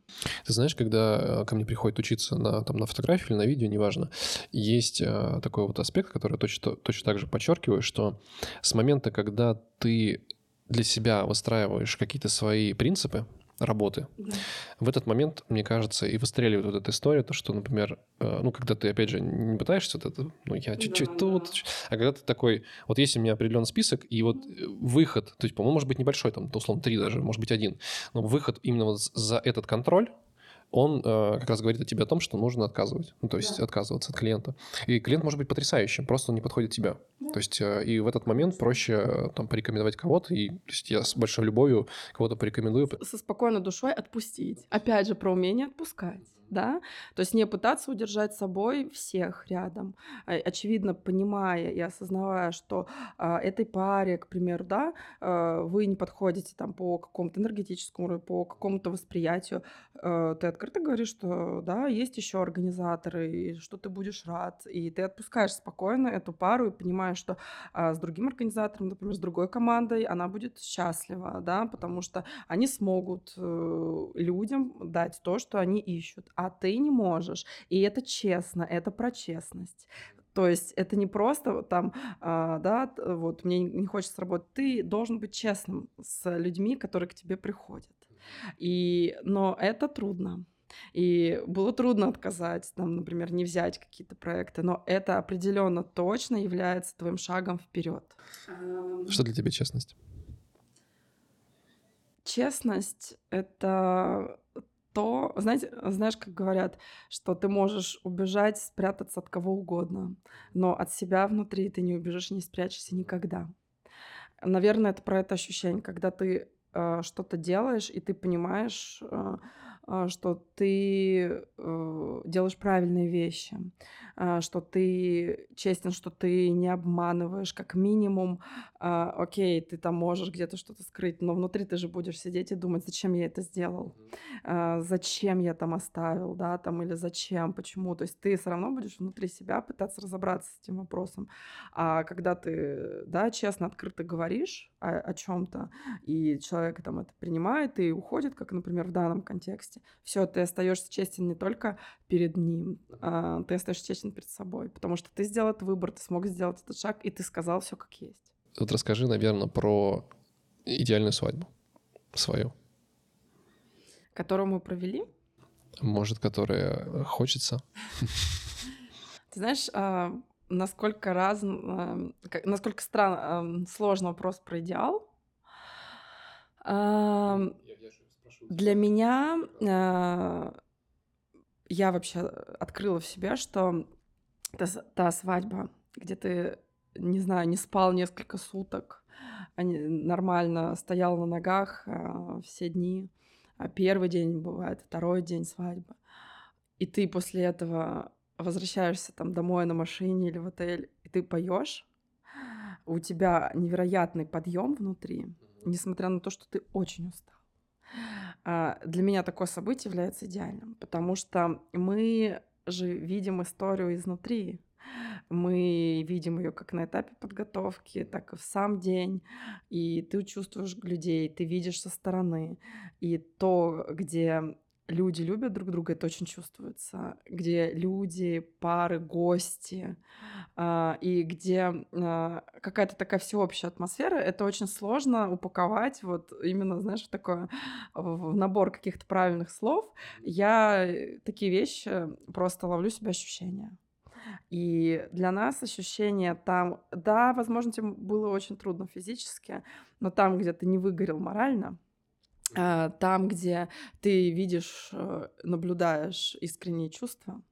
B: Ты знаешь, когда э, ко мне приходит учиться на, там, на фотографии или на видео, неважно, есть э, такой вот аспект, который точно, точно так же подчеркиваю, что с момента, когда ты для себя выстраиваешь какие-то свои принципы, работы. Да. В этот момент, мне кажется, и выстреливает вот эта история, то, что, например, э, ну, когда ты, опять же, не пытаешься вот это, ну, я чуть-чуть да, тут, да. а когда ты такой, вот есть у меня определенный список, и вот э, выход, то есть, по-моему, может быть небольшой, там, условно, три даже, может быть, один, но выход именно вот за этот контроль, он э, как раз говорит о тебе о том, что нужно отказывать, ну, то есть да. отказываться от клиента. И клиент может быть потрясающим, просто он не подходит тебе. Да. То есть э, и в этот момент проще э, там порекомендовать кого-то, и то есть я с большой любовью кого-то порекомендую.
A: Со спокойной душой отпустить. Опять же, про умение отпускать да, то есть не пытаться удержать собой всех рядом, а, очевидно, понимая и осознавая, что а, этой паре, к примеру, да, а, вы не подходите там по какому-то энергетическому уровню, по какому-то восприятию, а, ты открыто говоришь, что, да, есть еще организаторы, и что ты будешь рад, и ты отпускаешь спокойно эту пару и понимаешь, что а, с другим организатором, например, с другой командой, она будет счастлива, да, потому что они смогут э, людям дать то, что они ищут а ты не можешь. И это честно, это про честность. То есть это не просто там, а, да, вот мне не хочется работать. Ты должен быть честным с людьми, которые к тебе приходят. И, но это трудно. И было трудно отказать, там, например, не взять какие-то проекты, но это определенно точно является твоим шагом вперед.
B: Что для тебя честность?
A: Честность — это то, знаете, знаешь, как говорят, что ты можешь убежать, спрятаться от кого угодно, но от себя внутри ты не убежишь, не спрячешься никогда. Наверное, это про это ощущение, когда ты э, что-то делаешь, и ты понимаешь, э, что ты э, делаешь правильные вещи, а, что ты честен, что ты не обманываешь, как минимум, а, окей, ты там можешь где-то что-то скрыть, но внутри ты же будешь сидеть и думать, зачем я это сделал, зачем я там оставил, да, там, или зачем, почему, то есть ты все равно будешь внутри себя пытаться разобраться с этим вопросом, а когда ты, да, честно, открыто говоришь о, о чем-то, и человек там это принимает и уходит, как, например, в данном контексте, все, ты остаешься честен не только перед ним, а ты остаешься честен перед собой, потому что ты сделал этот выбор, ты смог сделать этот шаг, и ты сказал все как есть.
B: Вот расскажи, наверное, про идеальную свадьбу свою.
A: Которую мы провели?
B: Может, которая хочется?
A: Ты знаешь, а, насколько раз, насколько странно, сложный вопрос про идеал. Для меня я вообще открыла в себе, что та, та свадьба, где ты, не знаю, не спал несколько суток, а нормально стоял на ногах а, все дни, а первый день бывает, второй день свадьбы, и ты после этого возвращаешься там домой на машине или в отель, и ты поешь, у тебя невероятный подъем внутри, несмотря на то, что ты очень устал. А, для меня такое событие является идеальным, потому что мы же видим историю изнутри. Мы видим ее как на этапе подготовки, так и в сам день. И ты чувствуешь людей, ты видишь со стороны. И то, где люди любят друг друга, это очень чувствуется, где люди, пары, гости, э, и где э, какая-то такая всеобщая атмосфера, это очень сложно упаковать вот именно, знаешь, в такой в набор каких-то правильных слов. Я такие вещи просто ловлю себе ощущения. И для нас ощущение там, да, возможно, тебе было очень трудно физически, но там, где ты не выгорел морально, а, там, где ты видишь, э, наблюдаешь искренние чувства,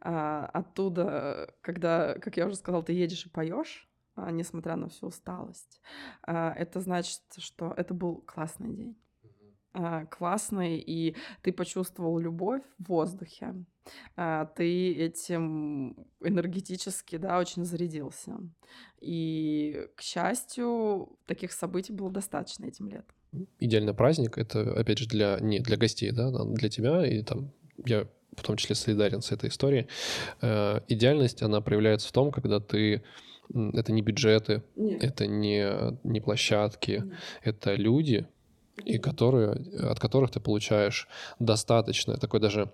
A: а, оттуда, когда, как я уже сказала, ты едешь и поешь, а, несмотря на всю усталость, это значит, что это был классный день. Классный, и ты почувствовал любовь в воздухе. Ты этим энергетически, да, очень зарядился. И, к счастью, таких событий было достаточно этим летом
B: идеальный праздник, это, опять же, для, не для гостей, да, для тебя, и там я в том числе солидарен с этой историей. Э, идеальность, она проявляется в том, когда ты это не бюджеты, Нет. это не, не площадки, Нет. это люди, и которые, от которых ты получаешь достаточно, такой даже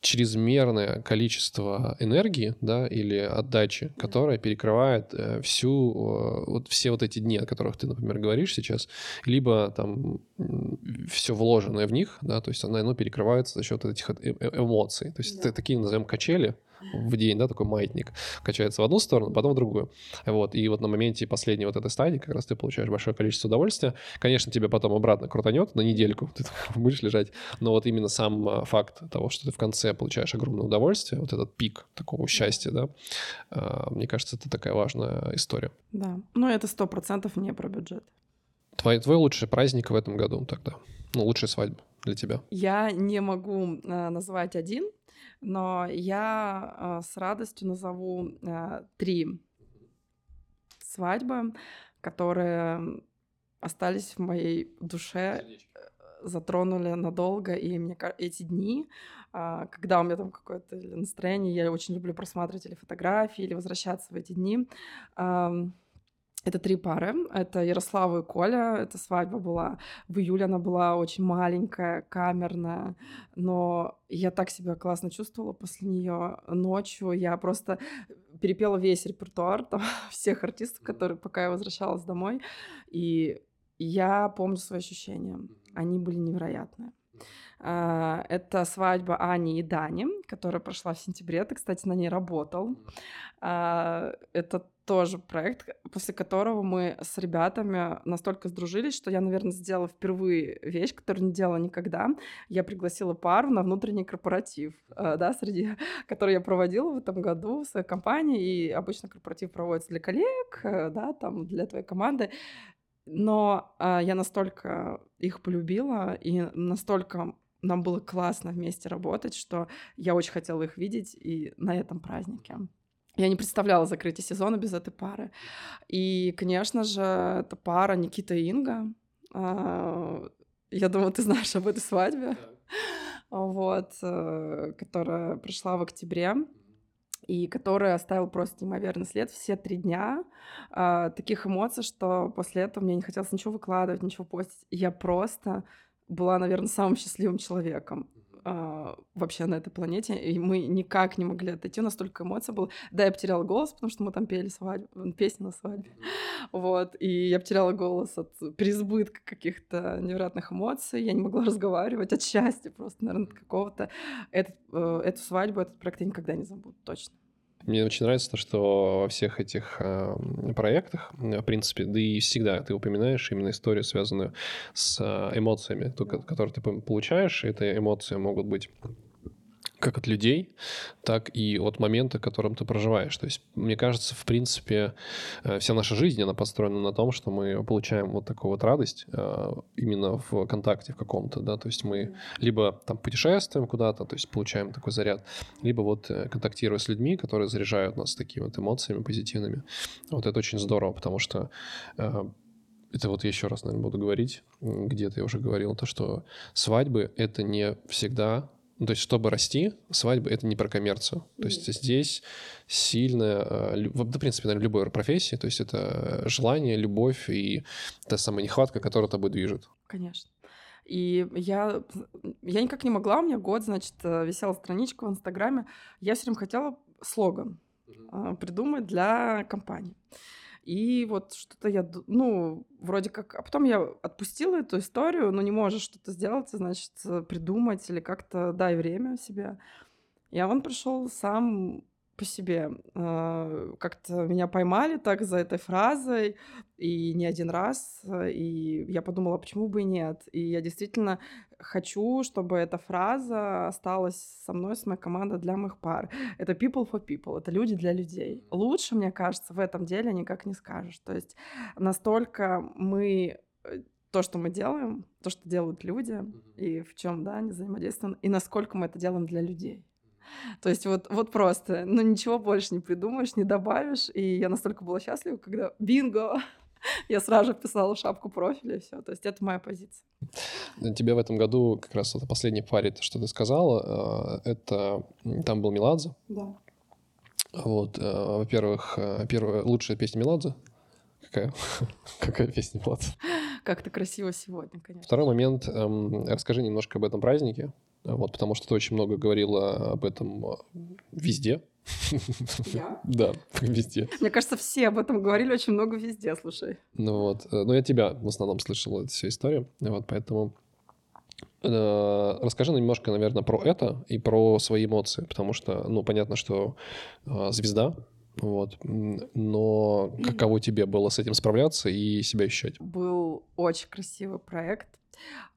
B: чрезмерное количество энергии, да, или отдачи, которая перекрывает э, всю, э, вот все вот эти дни, о которых ты, например, говоришь сейчас, либо там все вложенное в них, да, то есть оно, оно перекрывается за счет этих э, эмоций. То есть да. такие, назовем, качели, в день, да, такой маятник качается в одну сторону, потом в другую. Вот, и вот на моменте последней вот этой стадии как раз ты получаешь большое количество удовольствия. Конечно, тебе потом обратно крутанет на недельку, ты будешь лежать, но вот именно сам а, факт того, что ты в конце получаешь огромное удовольствие, вот этот пик такого счастья, да, а, мне кажется, это такая важная история.
A: Да, но это сто процентов не про бюджет.
B: Твой, твой лучший праздник в этом году тогда? Ну, лучшая свадьба для тебя?
A: Я не могу э, назвать один, но я э, с радостью назову э, три свадьбы, которые остались в моей душе, затронули надолго, и мне эти дни, э, когда у меня там какое-то настроение, я очень люблю просматривать или фотографии, или возвращаться в эти дни, э, это три пары. Это Ярослава и Коля. Эта свадьба была в июле. Она была очень маленькая, камерная. Но я так себя классно чувствовала после нее ночью. Я просто перепела весь репертуар там, всех артистов, которые пока я возвращалась домой. И я помню свои ощущения. Они были невероятные. А, это свадьба Ани и Дани, которая прошла в сентябре. Ты, кстати, на ней работал. А, это тоже проект, после которого мы с ребятами настолько сдружились, что я, наверное, сделала впервые вещь, которую не делала никогда. Я пригласила пару на внутренний корпоратив, а, да, среди который я проводила в этом году в своей компании. И обычно корпоратив проводится для коллег, э, да, там, для твоей команды. Но я настолько их полюбила и настолько нам было классно вместе работать, что я очень хотела их видеть и на этом празднике. Я не представляла закрытие сезона без этой пары. И, конечно же, это пара Никита и Инга. А, я думаю, ты знаешь об этой свадьбе. Вот, э, которая прошла в октябре и который оставил просто неимоверный след все три дня. Э, таких эмоций, что после этого мне не хотелось ничего выкладывать, ничего постить. Я просто была, наверное, самым счастливым человеком э, вообще на этой планете, и мы никак не могли отойти, настолько эмоций было. Да, я потеряла голос, потому что мы там пели свадьбу, песни на свадьбе, вот, и я потеряла голос от переизбытка каких-то невероятных эмоций, я не могла разговаривать от счастья просто, наверное, от какого-то. Этот, э, эту свадьбу, этот проект я никогда не забуду, точно.
B: Мне очень нравится то, что во всех этих э, проектах, в принципе, да и всегда ты упоминаешь именно историю, связанную с э, эмоциями, которые ты получаешь. И эти эмоции могут быть как от людей, так и от момента, которым ты проживаешь. То есть, мне кажется, в принципе, э, вся наша жизнь, она построена на том, что мы получаем вот такую вот радость э, именно в контакте в каком-то, да, то есть мы либо там путешествуем куда-то, то есть получаем такой заряд, либо вот э, контактируя с людьми, которые заряжают нас такими вот эмоциями позитивными. Вот это очень здорово, потому что это вот я еще раз, наверное, буду говорить, где-то я уже говорил, то, что свадьбы — это не всегда то есть, чтобы расти, свадьба — это не про коммерцию. То есть здесь сильная, э, да, в принципе, наверное, любой профессии, то есть это желание, любовь и та самая нехватка, которая тобой движет.
A: Конечно. И я, я никак не могла, у меня год, значит, э, висела страничка в Инстаграме, я все время хотела слоган mm-hmm. придумать для компании. И вот что-то я, ну, вроде как... А потом я отпустила эту историю, но не можешь что-то сделать, значит, придумать или как-то дай время себе. И он пришел сам по себе. А, как-то меня поймали так за этой фразой, и не один раз, и я подумала, почему бы и нет. И я действительно хочу, чтобы эта фраза осталась со мной, с моей командой для моих пар. Это people for people, это люди для людей. Лучше, мне кажется, в этом деле никак не скажешь. То есть настолько мы э, то, что мы делаем, то, что делают люди, и в чем, да, они взаимодействуем, и насколько мы это делаем для людей. То есть вот, вот просто, ну ничего больше не придумаешь, не добавишь. И я настолько была счастлива, когда бинго, я сразу же писала шапку профиля, и все. То есть это моя позиция.
B: Тебе в этом году как раз это последний паре, то, что ты сказала, э, это там был Меладзе.
A: Да.
B: Вот, э, во-первых, э, первая лучшая песня Меладзе. Какая? Какая песня Меладзе?
A: Как то красиво сегодня, конечно.
B: Второй момент. Эм, расскажи немножко об этом празднике. Вот, потому что ты очень много говорила об этом э, везде.
A: Я?
B: Да, везде.
A: Мне кажется, все об этом говорили очень много везде, слушай.
B: Ну вот, э, но я тебя в основном слышал эту всю историю, вот, поэтому э, расскажи немножко, наверное, про это и про свои эмоции, потому что, ну, понятно, что звезда, вот. Но каково тебе было с этим справляться и себя ощущать?
A: Был очень красивый проект.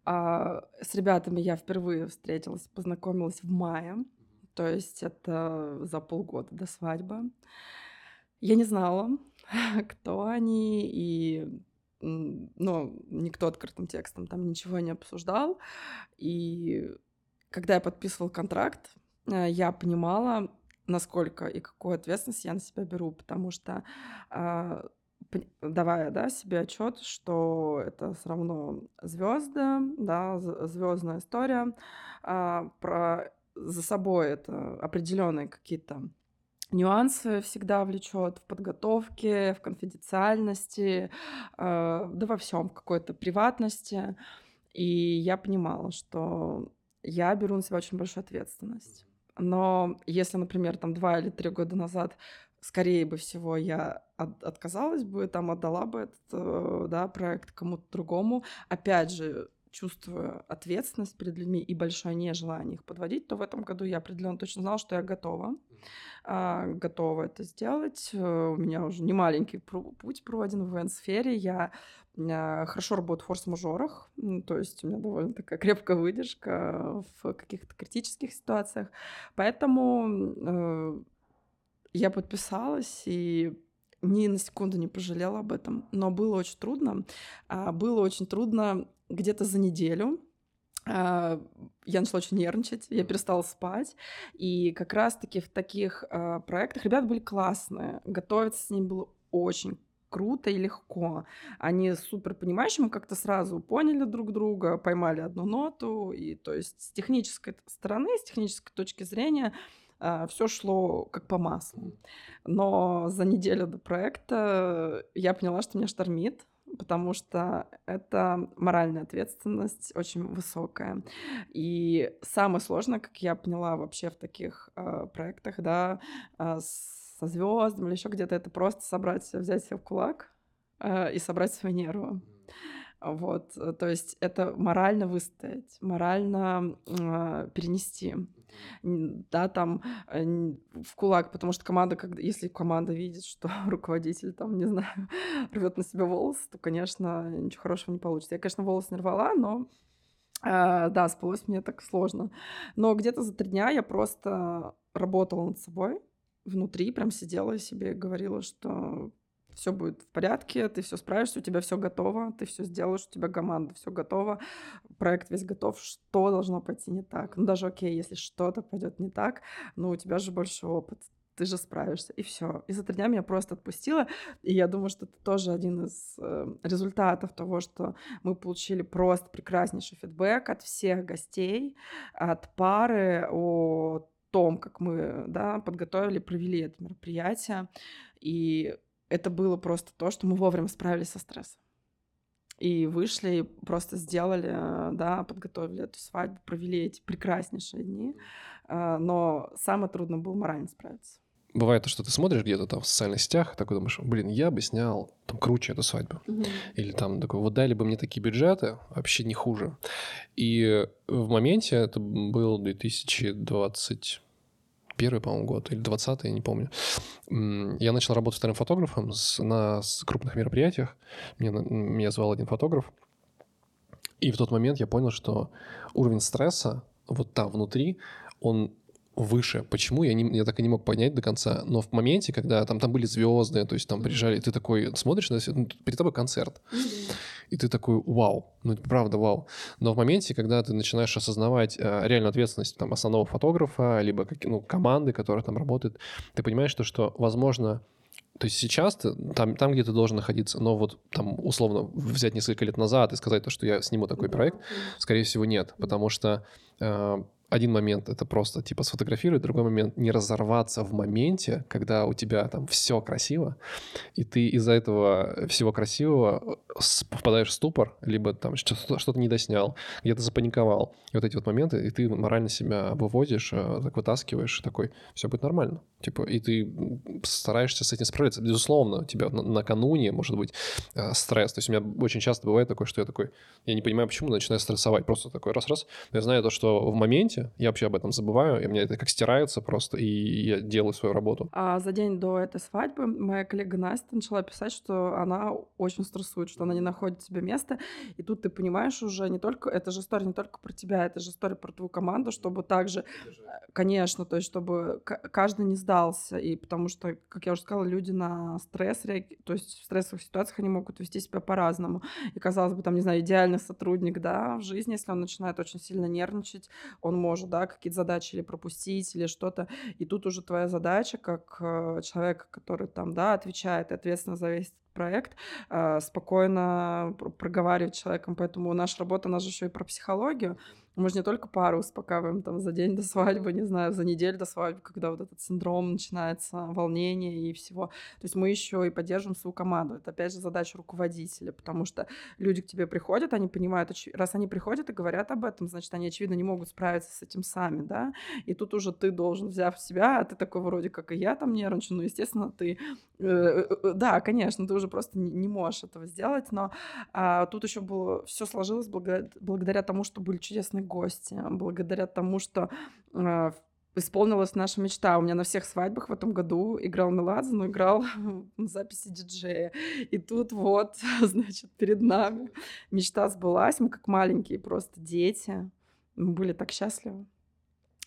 A: А, с ребятами я впервые встретилась, познакомилась в мае, то есть это за полгода до свадьбы. Я не знала, кто они, и ну, никто открытым текстом там ничего не обсуждал. И когда я подписывал контракт, э, я понимала, насколько и какую ответственность я на себя беру, потому что а, давая да, себе отчет, что это все равно звезды, да, звездная история, а, про за собой это определенные какие-то нюансы всегда влечет в подготовке, в конфиденциальности, э, да во всем, какой-то приватности. И я понимала, что я беру на себя очень большую ответственность. Но если, например, там два или три года назад скорее бы всего я от, отказалась бы, там отдала бы этот э, да, проект кому-то другому. Опять же, чувствуя ответственность перед людьми и большое нежелание их подводить, то в этом году я определенно точно знала, что я готова, а, готова это сделать. Э, у меня уже не маленький путь пройден в ивент-сфере. Я а, хорошо работаю в форс-мажорах, то есть у меня довольно такая крепкая выдержка в каких-то критических ситуациях. Поэтому э, я подписалась и ни на секунду не пожалела об этом, но было очень трудно. А, было очень трудно где-то за неделю а, я начала очень нервничать, я перестала спать. И как раз-таки в таких э, проектах ребята были классные. Готовиться с ними было очень круто и легко. Они супер понимающие, мы как-то сразу поняли друг друга, поймали одну ноту. И то есть с технической стороны, с технической точки зрения все шло как по маслу. Но за неделю до проекта я поняла, что меня штормит потому что это моральная ответственность очень высокая. И самое сложное, как я поняла вообще в таких э, проектах, да, э, со звездами или еще где-то, это просто собрать, взять себя в кулак э, и собрать свои нервы. Вот, то есть это морально выстоять, морально э, перенести да, там э, в кулак, потому что команда, когда, если команда видит, что руководитель там, не знаю, рвет на себя волосы, то, конечно, ничего хорошего не получится. Я, конечно, волосы не рвала, но э, да, спалось мне так сложно. Но где-то за три дня я просто работала над собой внутри, прям сидела и себе говорила, что все будет в порядке, ты все справишься, у тебя все готово, ты все сделаешь, у тебя команда все готова, проект весь готов, что должно пойти не так. Ну даже окей, если что-то пойдет не так, ну у тебя же больше опыт, ты же справишься, и все. И за три дня меня просто отпустило, и я думаю, что это тоже один из э, результатов того, что мы получили просто прекраснейший фидбэк от всех гостей, от пары о том, как мы да, подготовили, провели это мероприятие. И это было просто то, что мы вовремя справились со стрессом. И вышли, и просто сделали, да, подготовили эту свадьбу, провели эти прекраснейшие дни. А, но самое трудное было морально справиться.
B: Бывает то, что ты смотришь где-то там в социальных сетях, такой думаешь, блин, я бы снял там круче эту свадьбу. Угу. Или там такой, вот дали бы мне такие бюджеты, вообще не хуже. И в моменте, это был 2020 первый, по-моему, год, или 20 я не помню. Я начал работать вторым фотографом с, на с крупных мероприятиях. Меня, меня звал один фотограф. И в тот момент я понял, что уровень стресса вот там внутри, он выше. Почему? Я, не, я так и не мог понять до конца. Но в моменте, когда там, там были звезды, то есть там приезжали, ты такой смотришь на ну, перед тобой концерт. И ты такой, вау, ну это правда вау. Но в моменте, когда ты начинаешь осознавать э, реальную ответственность там, основного фотографа, либо как, ну, команды, которая там работает, ты понимаешь, что, что возможно, то есть сейчас ты там, там, где ты должен находиться, но вот там условно взять несколько лет назад и сказать то, что я сниму такой проект, скорее всего нет, потому что э, один момент это просто типа сфотографировать, другой момент не разорваться в моменте, когда у тебя там все красиво, и ты из-за этого всего красивого впадаешь в ступор, либо там что-то, не доснял, где-то запаниковал. И вот эти вот моменты, и ты морально себя выводишь, э, так вытаскиваешь, и такой, все будет нормально. Типа, и ты стараешься с этим справиться. Безусловно, у тебя накануне может быть э, стресс. То есть у меня очень часто бывает такое, что я такой, я не понимаю, почему, начинаю стрессовать. Просто такой раз-раз. Я знаю то, что в моменте я вообще об этом забываю, и мне это как стирается просто, и я делаю свою работу.
A: А за день до этой свадьбы моя коллега Настя начала писать, что она очень стрессует, что она не находит себе места, и тут ты понимаешь уже не только, это же история не только про тебя, это же история про твою команду, чтобы также, э, конечно, то есть чтобы каждый не сдался, и потому что, как я уже сказала, люди на стресс, то есть в стрессовых ситуациях они могут вести себя по-разному, и казалось бы, там, не знаю, идеальный сотрудник, да, в жизни, если он начинает очень сильно нервничать, он может, да, какие-то задачи или пропустить, или что-то. И тут уже твоя задача, как э, человека, который там, да, отвечает и ответственно за весь проект, э, спокойно проговаривать человеком. Поэтому наша работа, она же еще и про психологию. Мы же не только пару успокаиваем там за день до свадьбы, не знаю, за неделю до свадьбы, когда вот этот синдром начинается, волнение и всего. То есть мы еще и поддерживаем свою команду. Это опять же задача руководителя, потому что люди к тебе приходят, они понимают, раз они приходят и говорят об этом, значит, они, очевидно, не могут справиться с этим сами, да, и тут уже ты должен, взяв себя, а ты такой вроде как и я там нервничаю, ну, естественно, ты, э, э, э, да, конечно, ты уже просто не, не можешь этого сделать, но а, тут еще было, все сложилось благодаря, благодаря тому, что были чудесные гости, благодаря тому, что э, исполнилась наша мечта. У меня на всех свадьбах в этом году играл Меладзе, но играл на записи диджея. И тут вот, значит, перед нами мечта сбылась. Мы как маленькие просто дети. Мы были так счастливы.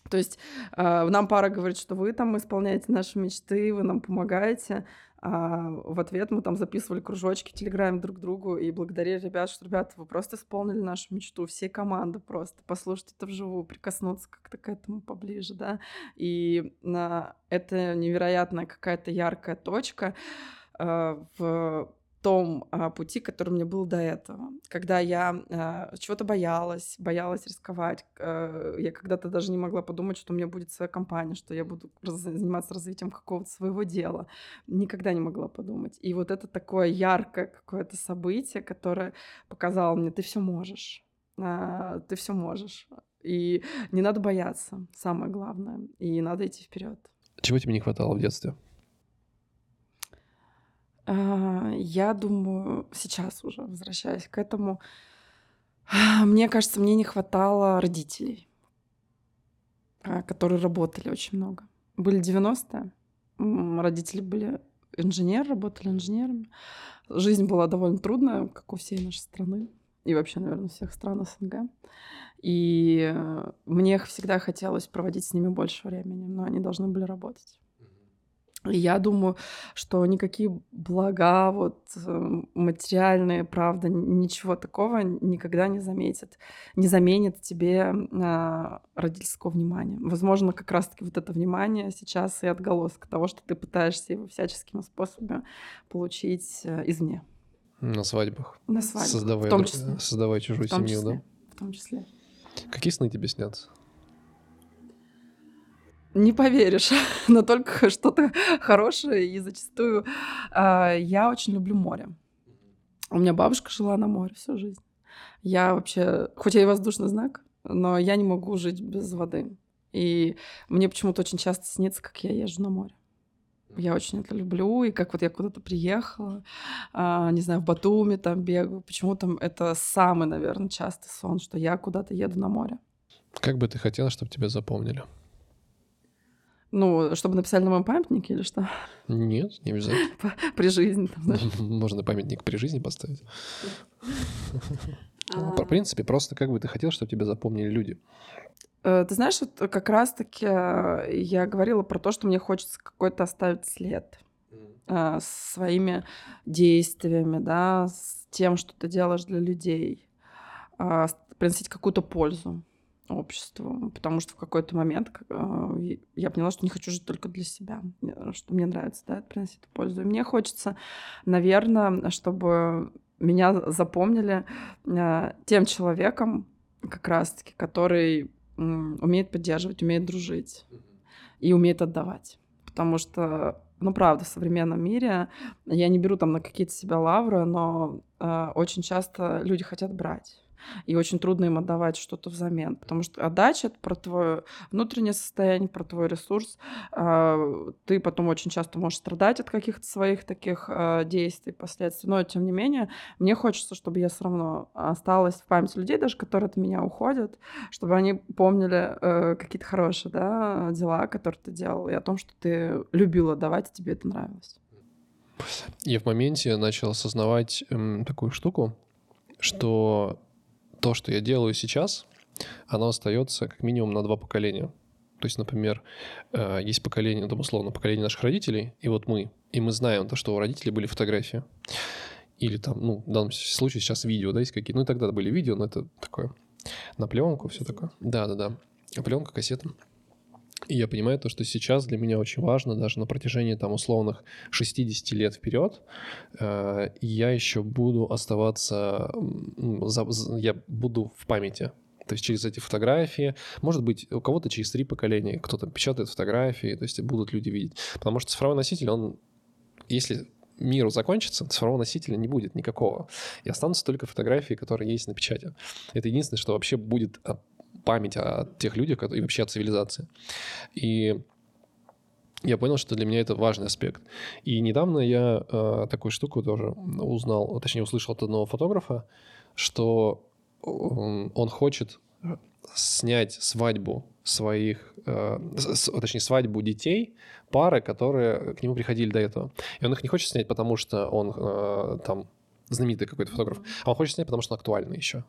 A: То есть э, нам пара говорит, что вы там исполняете наши мечты, вы нам помогаете, А в ответ мы там записывали кружочки в Телеграме друг другу и благодарили ребят, что, ребята, вы просто исполнили нашу мечту, всей команды просто послушать это вживую, прикоснуться как-то к этому поближе, да. И на это невероятная какая-то яркая точка э, в том а, пути, который у меня был до этого. Когда я а, чего-то боялась, боялась рисковать. А, я когда-то даже не могла подумать, что у меня будет своя компания, что я буду раз, заниматься развитием какого-то своего дела. Никогда не могла подумать. И вот это такое яркое какое-то событие, которое показало мне, ты все можешь. А, ты все можешь. И не надо бояться, самое главное. И надо идти вперед.
B: Чего тебе не хватало в детстве?
A: А, я думаю, сейчас уже возвращаясь к этому, мне кажется, мне не хватало родителей, а, которые работали очень много. Были 90-е, родители были инженеры, работали инженерами. Жизнь была довольно трудная, как у всей нашей страны и вообще, наверное, всех стран СНГ. И мне всегда хотелось проводить с ними больше времени, но они должны были работать. Я думаю, что никакие блага, вот э, материальные, правда, ничего такого никогда не заметят, не заменит тебе родительского внимания. Возможно, как раз-таки вот это внимание сейчас и отголосок того, что ты пытаешься его всяческими способами получить э, извне.
B: На свадьбах.
A: На свадьбах.
B: Создавая, в том числе. Создавая чужую
A: в том
B: семью,
A: числе.
B: да?
A: В том числе.
B: Какие сны тебе снятся?
A: Не поверишь, но только что-то хорошее. И зачастую э, я очень люблю море. У меня бабушка жила на море всю жизнь. Я вообще, хоть я и воздушный знак, но я не могу жить без воды. И мне почему-то очень часто снится, как я езжу на море. Я очень это люблю, и как вот я куда-то приехала, а, не знаю, в Батуми там бегаю, почему там это самый, наверное, частый сон, что я куда-то еду на море.
B: Как бы ты хотела, чтобы тебя запомнили?
A: Ну, чтобы написали на моем памятнике или что?
B: Нет, не обязательно.
A: При жизни. Там, знаешь.
B: Можно памятник при жизни поставить. В принципе, просто как бы ты хотел, чтобы тебя запомнили люди?
A: Э, ты знаешь, вот как раз-таки э, я говорила про то, что мне хочется какой-то оставить след э, своими действиями, да, с тем, что ты делаешь для людей, приносить какую-то пользу обществу, потому что в какой-то момент э, я поняла, что не хочу жить только для себя, что мне нравится, да, приносить пользу. И мне хочется, наверное, чтобы меня запомнили э, тем человеком, как раз-таки, который умеет поддерживать, умеет дружить и умеет отдавать. Потому что, ну, правда, в современном мире я не беру там на какие-то себя лавры, но э, очень часто люди хотят брать и очень трудно им отдавать что-то взамен, потому что отдача — это про твое внутреннее состояние, про твой ресурс. А, ты потом очень часто можешь страдать от каких-то своих таких а, действий, последствий, но тем не менее мне хочется, чтобы я все равно осталась в памяти людей, даже которые от меня уходят, чтобы они помнили э, какие-то хорошие да, дела, которые ты делал, и о том, что ты любила давать, и тебе это нравилось.
B: Я в моменте начал осознавать эм, такую штуку, что то, что я делаю сейчас, оно остается как минимум на два поколения. То есть, например, э, есть поколение, там, условно, поколение наших родителей, и вот мы. И мы знаем то, что у родителей были фотографии. Или там, ну, в данном случае сейчас видео, да, есть какие-то. Ну, и тогда были видео, но это такое на пленку, все такое. Да-да-да. Пленка, кассета. И я понимаю то, что сейчас для меня очень важно, даже на протяжении там условных 60 лет вперед, э, я еще буду оставаться, я буду в памяти. То есть через эти фотографии, может быть, у кого-то через три поколения, кто-то печатает фотографии, то есть будут люди видеть. Потому что цифровой носитель, он, если миру закончится, цифрового носителя не будет никакого. И останутся только фотографии, которые есть на печати. Это единственное, что вообще будет память о тех людях и вообще о цивилизации. И я понял, что для меня это важный аспект. И недавно я э, такую штуку тоже узнал, точнее услышал от одного фотографа, что он, он хочет снять свадьбу своих, э, с, точнее свадьбу детей пары, которые к нему приходили до этого. И он их не хочет снять, потому что он э, там знаменитый какой-то фотограф, а он хочет снять, потому что он актуальный еще.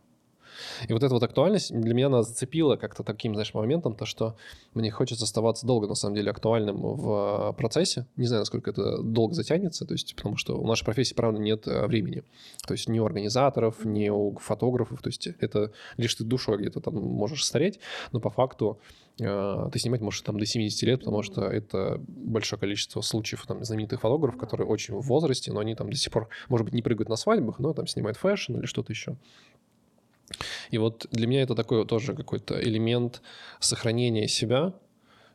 B: И вот эта вот актуальность для меня она зацепила как-то таким, знаешь, моментом, то, что мне хочется оставаться долго, на самом деле, актуальным в процессе. Не знаю, насколько это долго затянется, то есть, потому что у нашей профессии, правда, нет э, времени. То есть ни у организаторов, ни у фотографов, то есть это лишь ты душой где-то там можешь стареть, но по факту э, ты снимать можешь там до 70 лет, потому что это большое количество случаев там знаменитых фотографов, которые очень в возрасте, но они там до сих пор, может быть, не прыгают на свадьбах, но там снимают fashion или что-то еще. И вот для меня это такой тоже какой-то элемент сохранения себя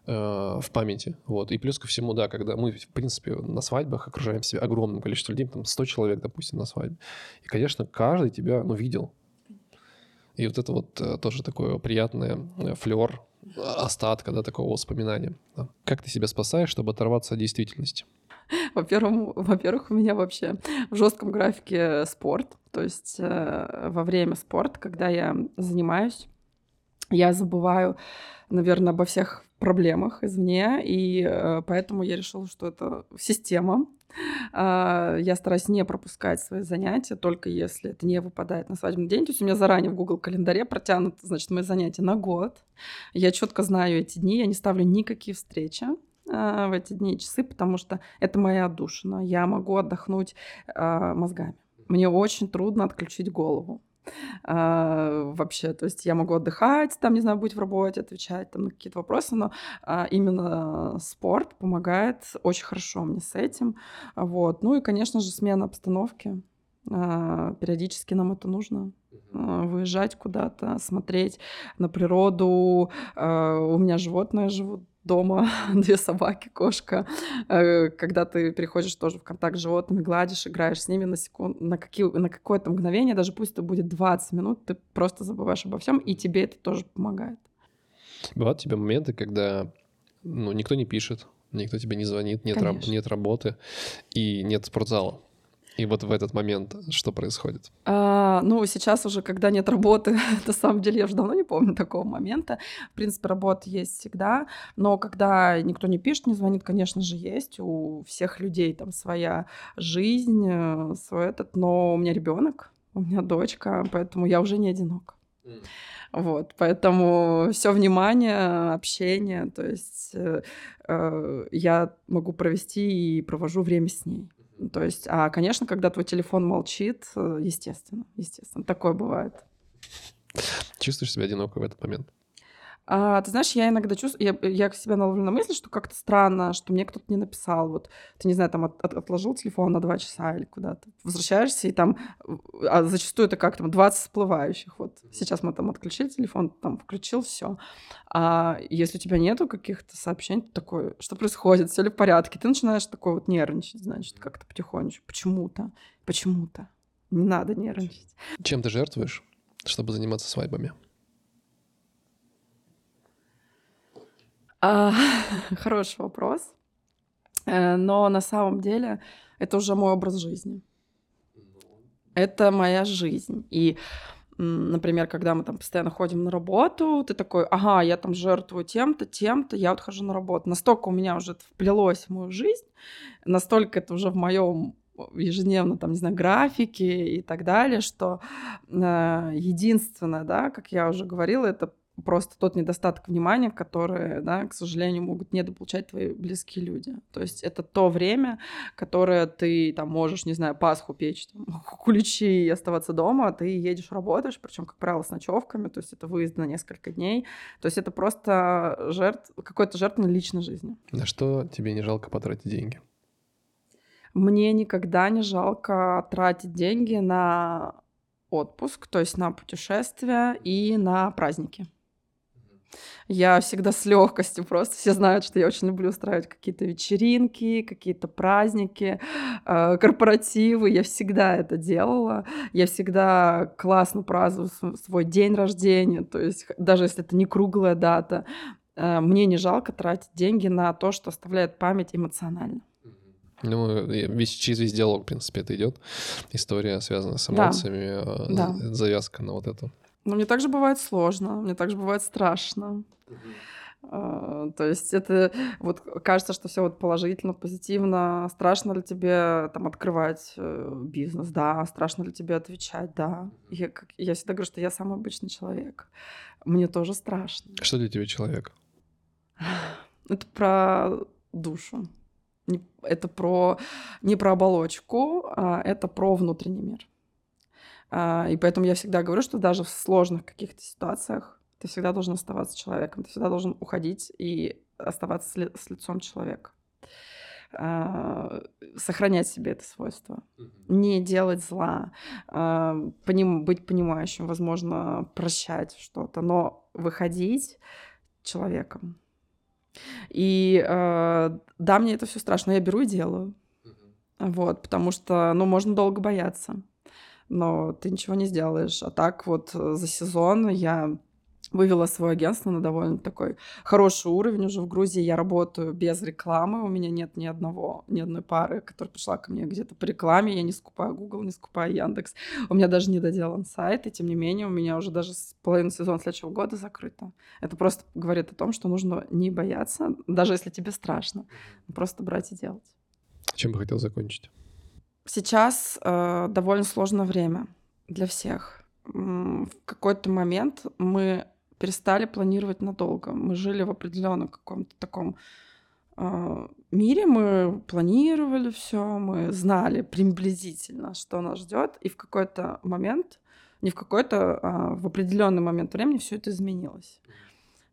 B: э, в памяти. Вот. И плюс ко всему, да, когда мы, в принципе, на свадьбах окружаем себя огромным количеством людей, там 100 человек, допустим, на свадьбе. И, конечно, каждый тебя, ну, видел. И вот это вот э, тоже такое приятное э, флер остатка, да, такого воспоминания. Да. Как ты себя спасаешь, чтобы оторваться от действительности?
A: Во-первых, во-первых, у меня вообще в жестком графике спорт. То есть э, во время спорта, когда я занимаюсь, я забываю, наверное, обо всех проблемах извне, и э, поэтому я решила, что это система. Э, я стараюсь не пропускать свои занятия, только если это не выпадает на свадебный день. То есть у меня заранее в Google календаре протянуты, значит, мои занятия на год. Я четко знаю эти дни, я не ставлю никакие встречи. А, в эти дни и часы, потому что это моя отдушина. Я могу отдохнуть а, мозгами. Мне очень трудно отключить голову. Uh, вообще, то есть я могу отдыхать, там, не знаю, быть в работе, отвечать там на какие-то вопросы, но uh, именно спорт помогает очень хорошо мне с этим, вот. Ну и, конечно же, смена обстановки. Uh, периодически нам это нужно выезжать куда-то, смотреть на природу. У меня животные живут дома две собаки, кошка. Э, когда ты переходишь тоже в контакт с животными, гладишь, играешь с ними на, секунд, на, какие, на какое-то мгновение, даже пусть это будет 20 минут, ты просто забываешь обо всем, и тебе это тоже помогает.
B: Бывают у тебя моменты, когда ну, никто не пишет, никто тебе не звонит, нет, раб, нет работы и нет спортзала. И вот в этот момент что происходит?
A: А, ну, сейчас уже, когда нет работы, на самом деле я уже давно не помню такого момента. В принципе, работа есть всегда, но когда никто не пишет, не звонит, конечно же, есть. У всех людей там своя жизнь, э, свой этот, но у меня ребенок, у меня дочка, поэтому я уже не одинока. Вот, поэтому все внимание, общение, то есть э, э, я могу провести и провожу время с ней. То есть, а, конечно, когда твой телефон молчит, э, естественно, естественно, такое бывает.
B: Чувствуешь себя одиноко в этот момент?
A: А, ты знаешь, я иногда чувствую, я, я себя наловлю на мысли, что как-то странно, что мне кто-то не написал. Вот ты, не знаю, там от, от, отложил телефон на два часа или куда-то. Возвращаешься, и там, а зачастую это как там 20 всплывающих. Вот сейчас мы там отключили телефон, там включил все. А если у тебя нету каких-то сообщений, ты такой, что происходит, все ли в порядке? Ты начинаешь такой вот нервничать, значит, как-то потихонечку. Почему-то, почему-то. Не надо нервничать.
B: Чем ты жертвуешь, чтобы заниматься свадьбами?
A: хороший вопрос. Э, но на самом деле это уже мой образ жизни. Это моя жизнь. И, например, когда мы там постоянно ходим на работу, ты такой, ага, я там жертвую тем-то, тем-то, я вот хожу на работу. Настолько у меня уже это вплелось в мою жизнь, настолько это уже в моем ежедневно, там, не знаю, графике и так далее, что э, единственное, да, как я уже говорила, это просто тот недостаток внимания, который, да, к сожалению, могут недополучать твои близкие люди. То есть это то время, которое ты там можешь, не знаю, Пасху печь, там, куличи и оставаться дома, а ты едешь работаешь, причем, как правило, с ночевками, то есть это выезд на несколько дней. То есть это просто жертв, какой-то жертвы личной жизни.
B: На что тебе не жалко потратить деньги?
A: Мне никогда не жалко тратить деньги на отпуск, то есть на путешествия и на праздники. Я всегда с легкостью просто все знают, что я очень люблю устраивать какие-то вечеринки, какие-то праздники, э, корпоративы. Я всегда это делала. Я всегда классно праздную свой день рождения. То есть даже если это не круглая дата, э, мне не жалко тратить деньги на то, что оставляет память эмоционально.
B: Ну, весь, через весь диалог, в принципе, это идет. История связана с эмоциями, да. Э, завязка на вот это.
A: Но мне также бывает сложно, мне также бывает страшно. А, то есть это вот кажется, что все вот положительно, позитивно. Страшно ли тебе там открывать э, бизнес? Да. Страшно ли тебе отвечать? Да. Я, как, я всегда говорю, что я самый обычный человек. Мне тоже страшно.
B: Что для тебя человек?
A: Это про душу. Это про не про оболочку, а это про внутренний мир. А, и поэтому я всегда говорю, что даже в сложных каких-то ситуациях ты всегда должен оставаться человеком, ты всегда должен уходить и оставаться с, ли, с лицом человека. А, сохранять себе это свойство. Не делать зла, а, поним, быть понимающим, возможно, прощать что-то, но выходить человеком. И да, мне это все страшно, я беру и делаю. Вот, потому что, ну, можно долго бояться, но ты ничего не сделаешь. А так вот за сезон я вывела свое агентство на довольно такой хороший уровень уже в Грузии. Я работаю без рекламы, у меня нет ни одного, ни одной пары, которая пришла ко мне где-то по рекламе. Я не скупаю Google, не скупаю Яндекс. У меня даже не доделан сайт, и тем не менее у меня уже даже половина сезона следующего года закрыта. Это просто говорит о том, что нужно не бояться, даже если тебе страшно, просто брать и делать.
B: Чем бы хотел закончить?
A: Сейчас э, довольно сложное время для всех. В какой-то момент мы перестали планировать надолго. Мы жили в определенном каком-то таком э, мире, мы планировали все, мы знали приблизительно, что нас ждет, и в какой-то момент, не в какой-то, а в определенный момент времени все это изменилось.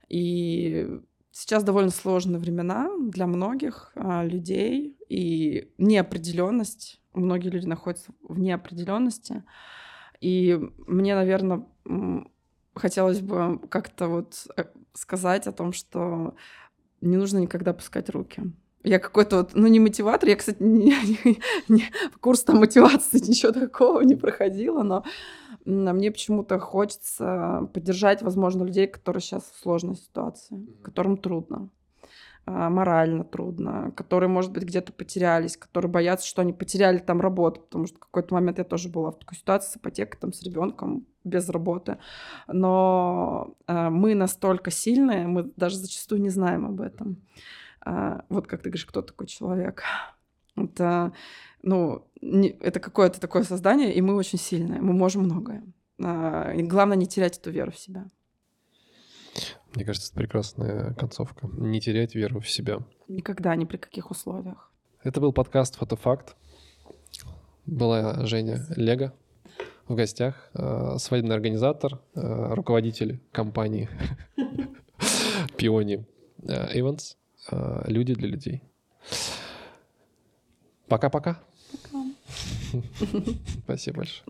A: И сейчас довольно сложные времена для многих а, людей, и неопределенность. Многие люди находятся в неопределенности. И мне, наверное, хотелось бы как-то вот э, сказать о том, что не нужно никогда пускать руки. Я какой-то вот, ну, не мотиватор, я, кстати, не, не, не, курс там мотивации, ничего такого не проходила, но мне почему-то хочется поддержать, возможно, людей, которые сейчас в сложной ситуации, которым трудно. А, морально трудно, которые, может быть, где-то потерялись, которые боятся, что они потеряли там работу, потому что в какой-то момент я тоже была в такой ситуации с ипотекой, там, с ребенком без работы. Но э, мы настолько сильные, мы даже зачастую не знаем об этом. Э, вот как ты говоришь, кто такой человек? Это, ну, не, это какое-то такое создание, и мы очень сильные, мы можем многое. Э, главное не терять эту веру в себя.
B: Мне кажется, это прекрасная концовка. Не терять веру в себя.
A: Никогда, ни при каких условиях.
B: Это был подкаст «Фотофакт». Была Женя Лего в гостях, э, свадебный организатор, э, руководитель компании Пиони Эванс. Люди для людей. Пока-пока. Спасибо большое.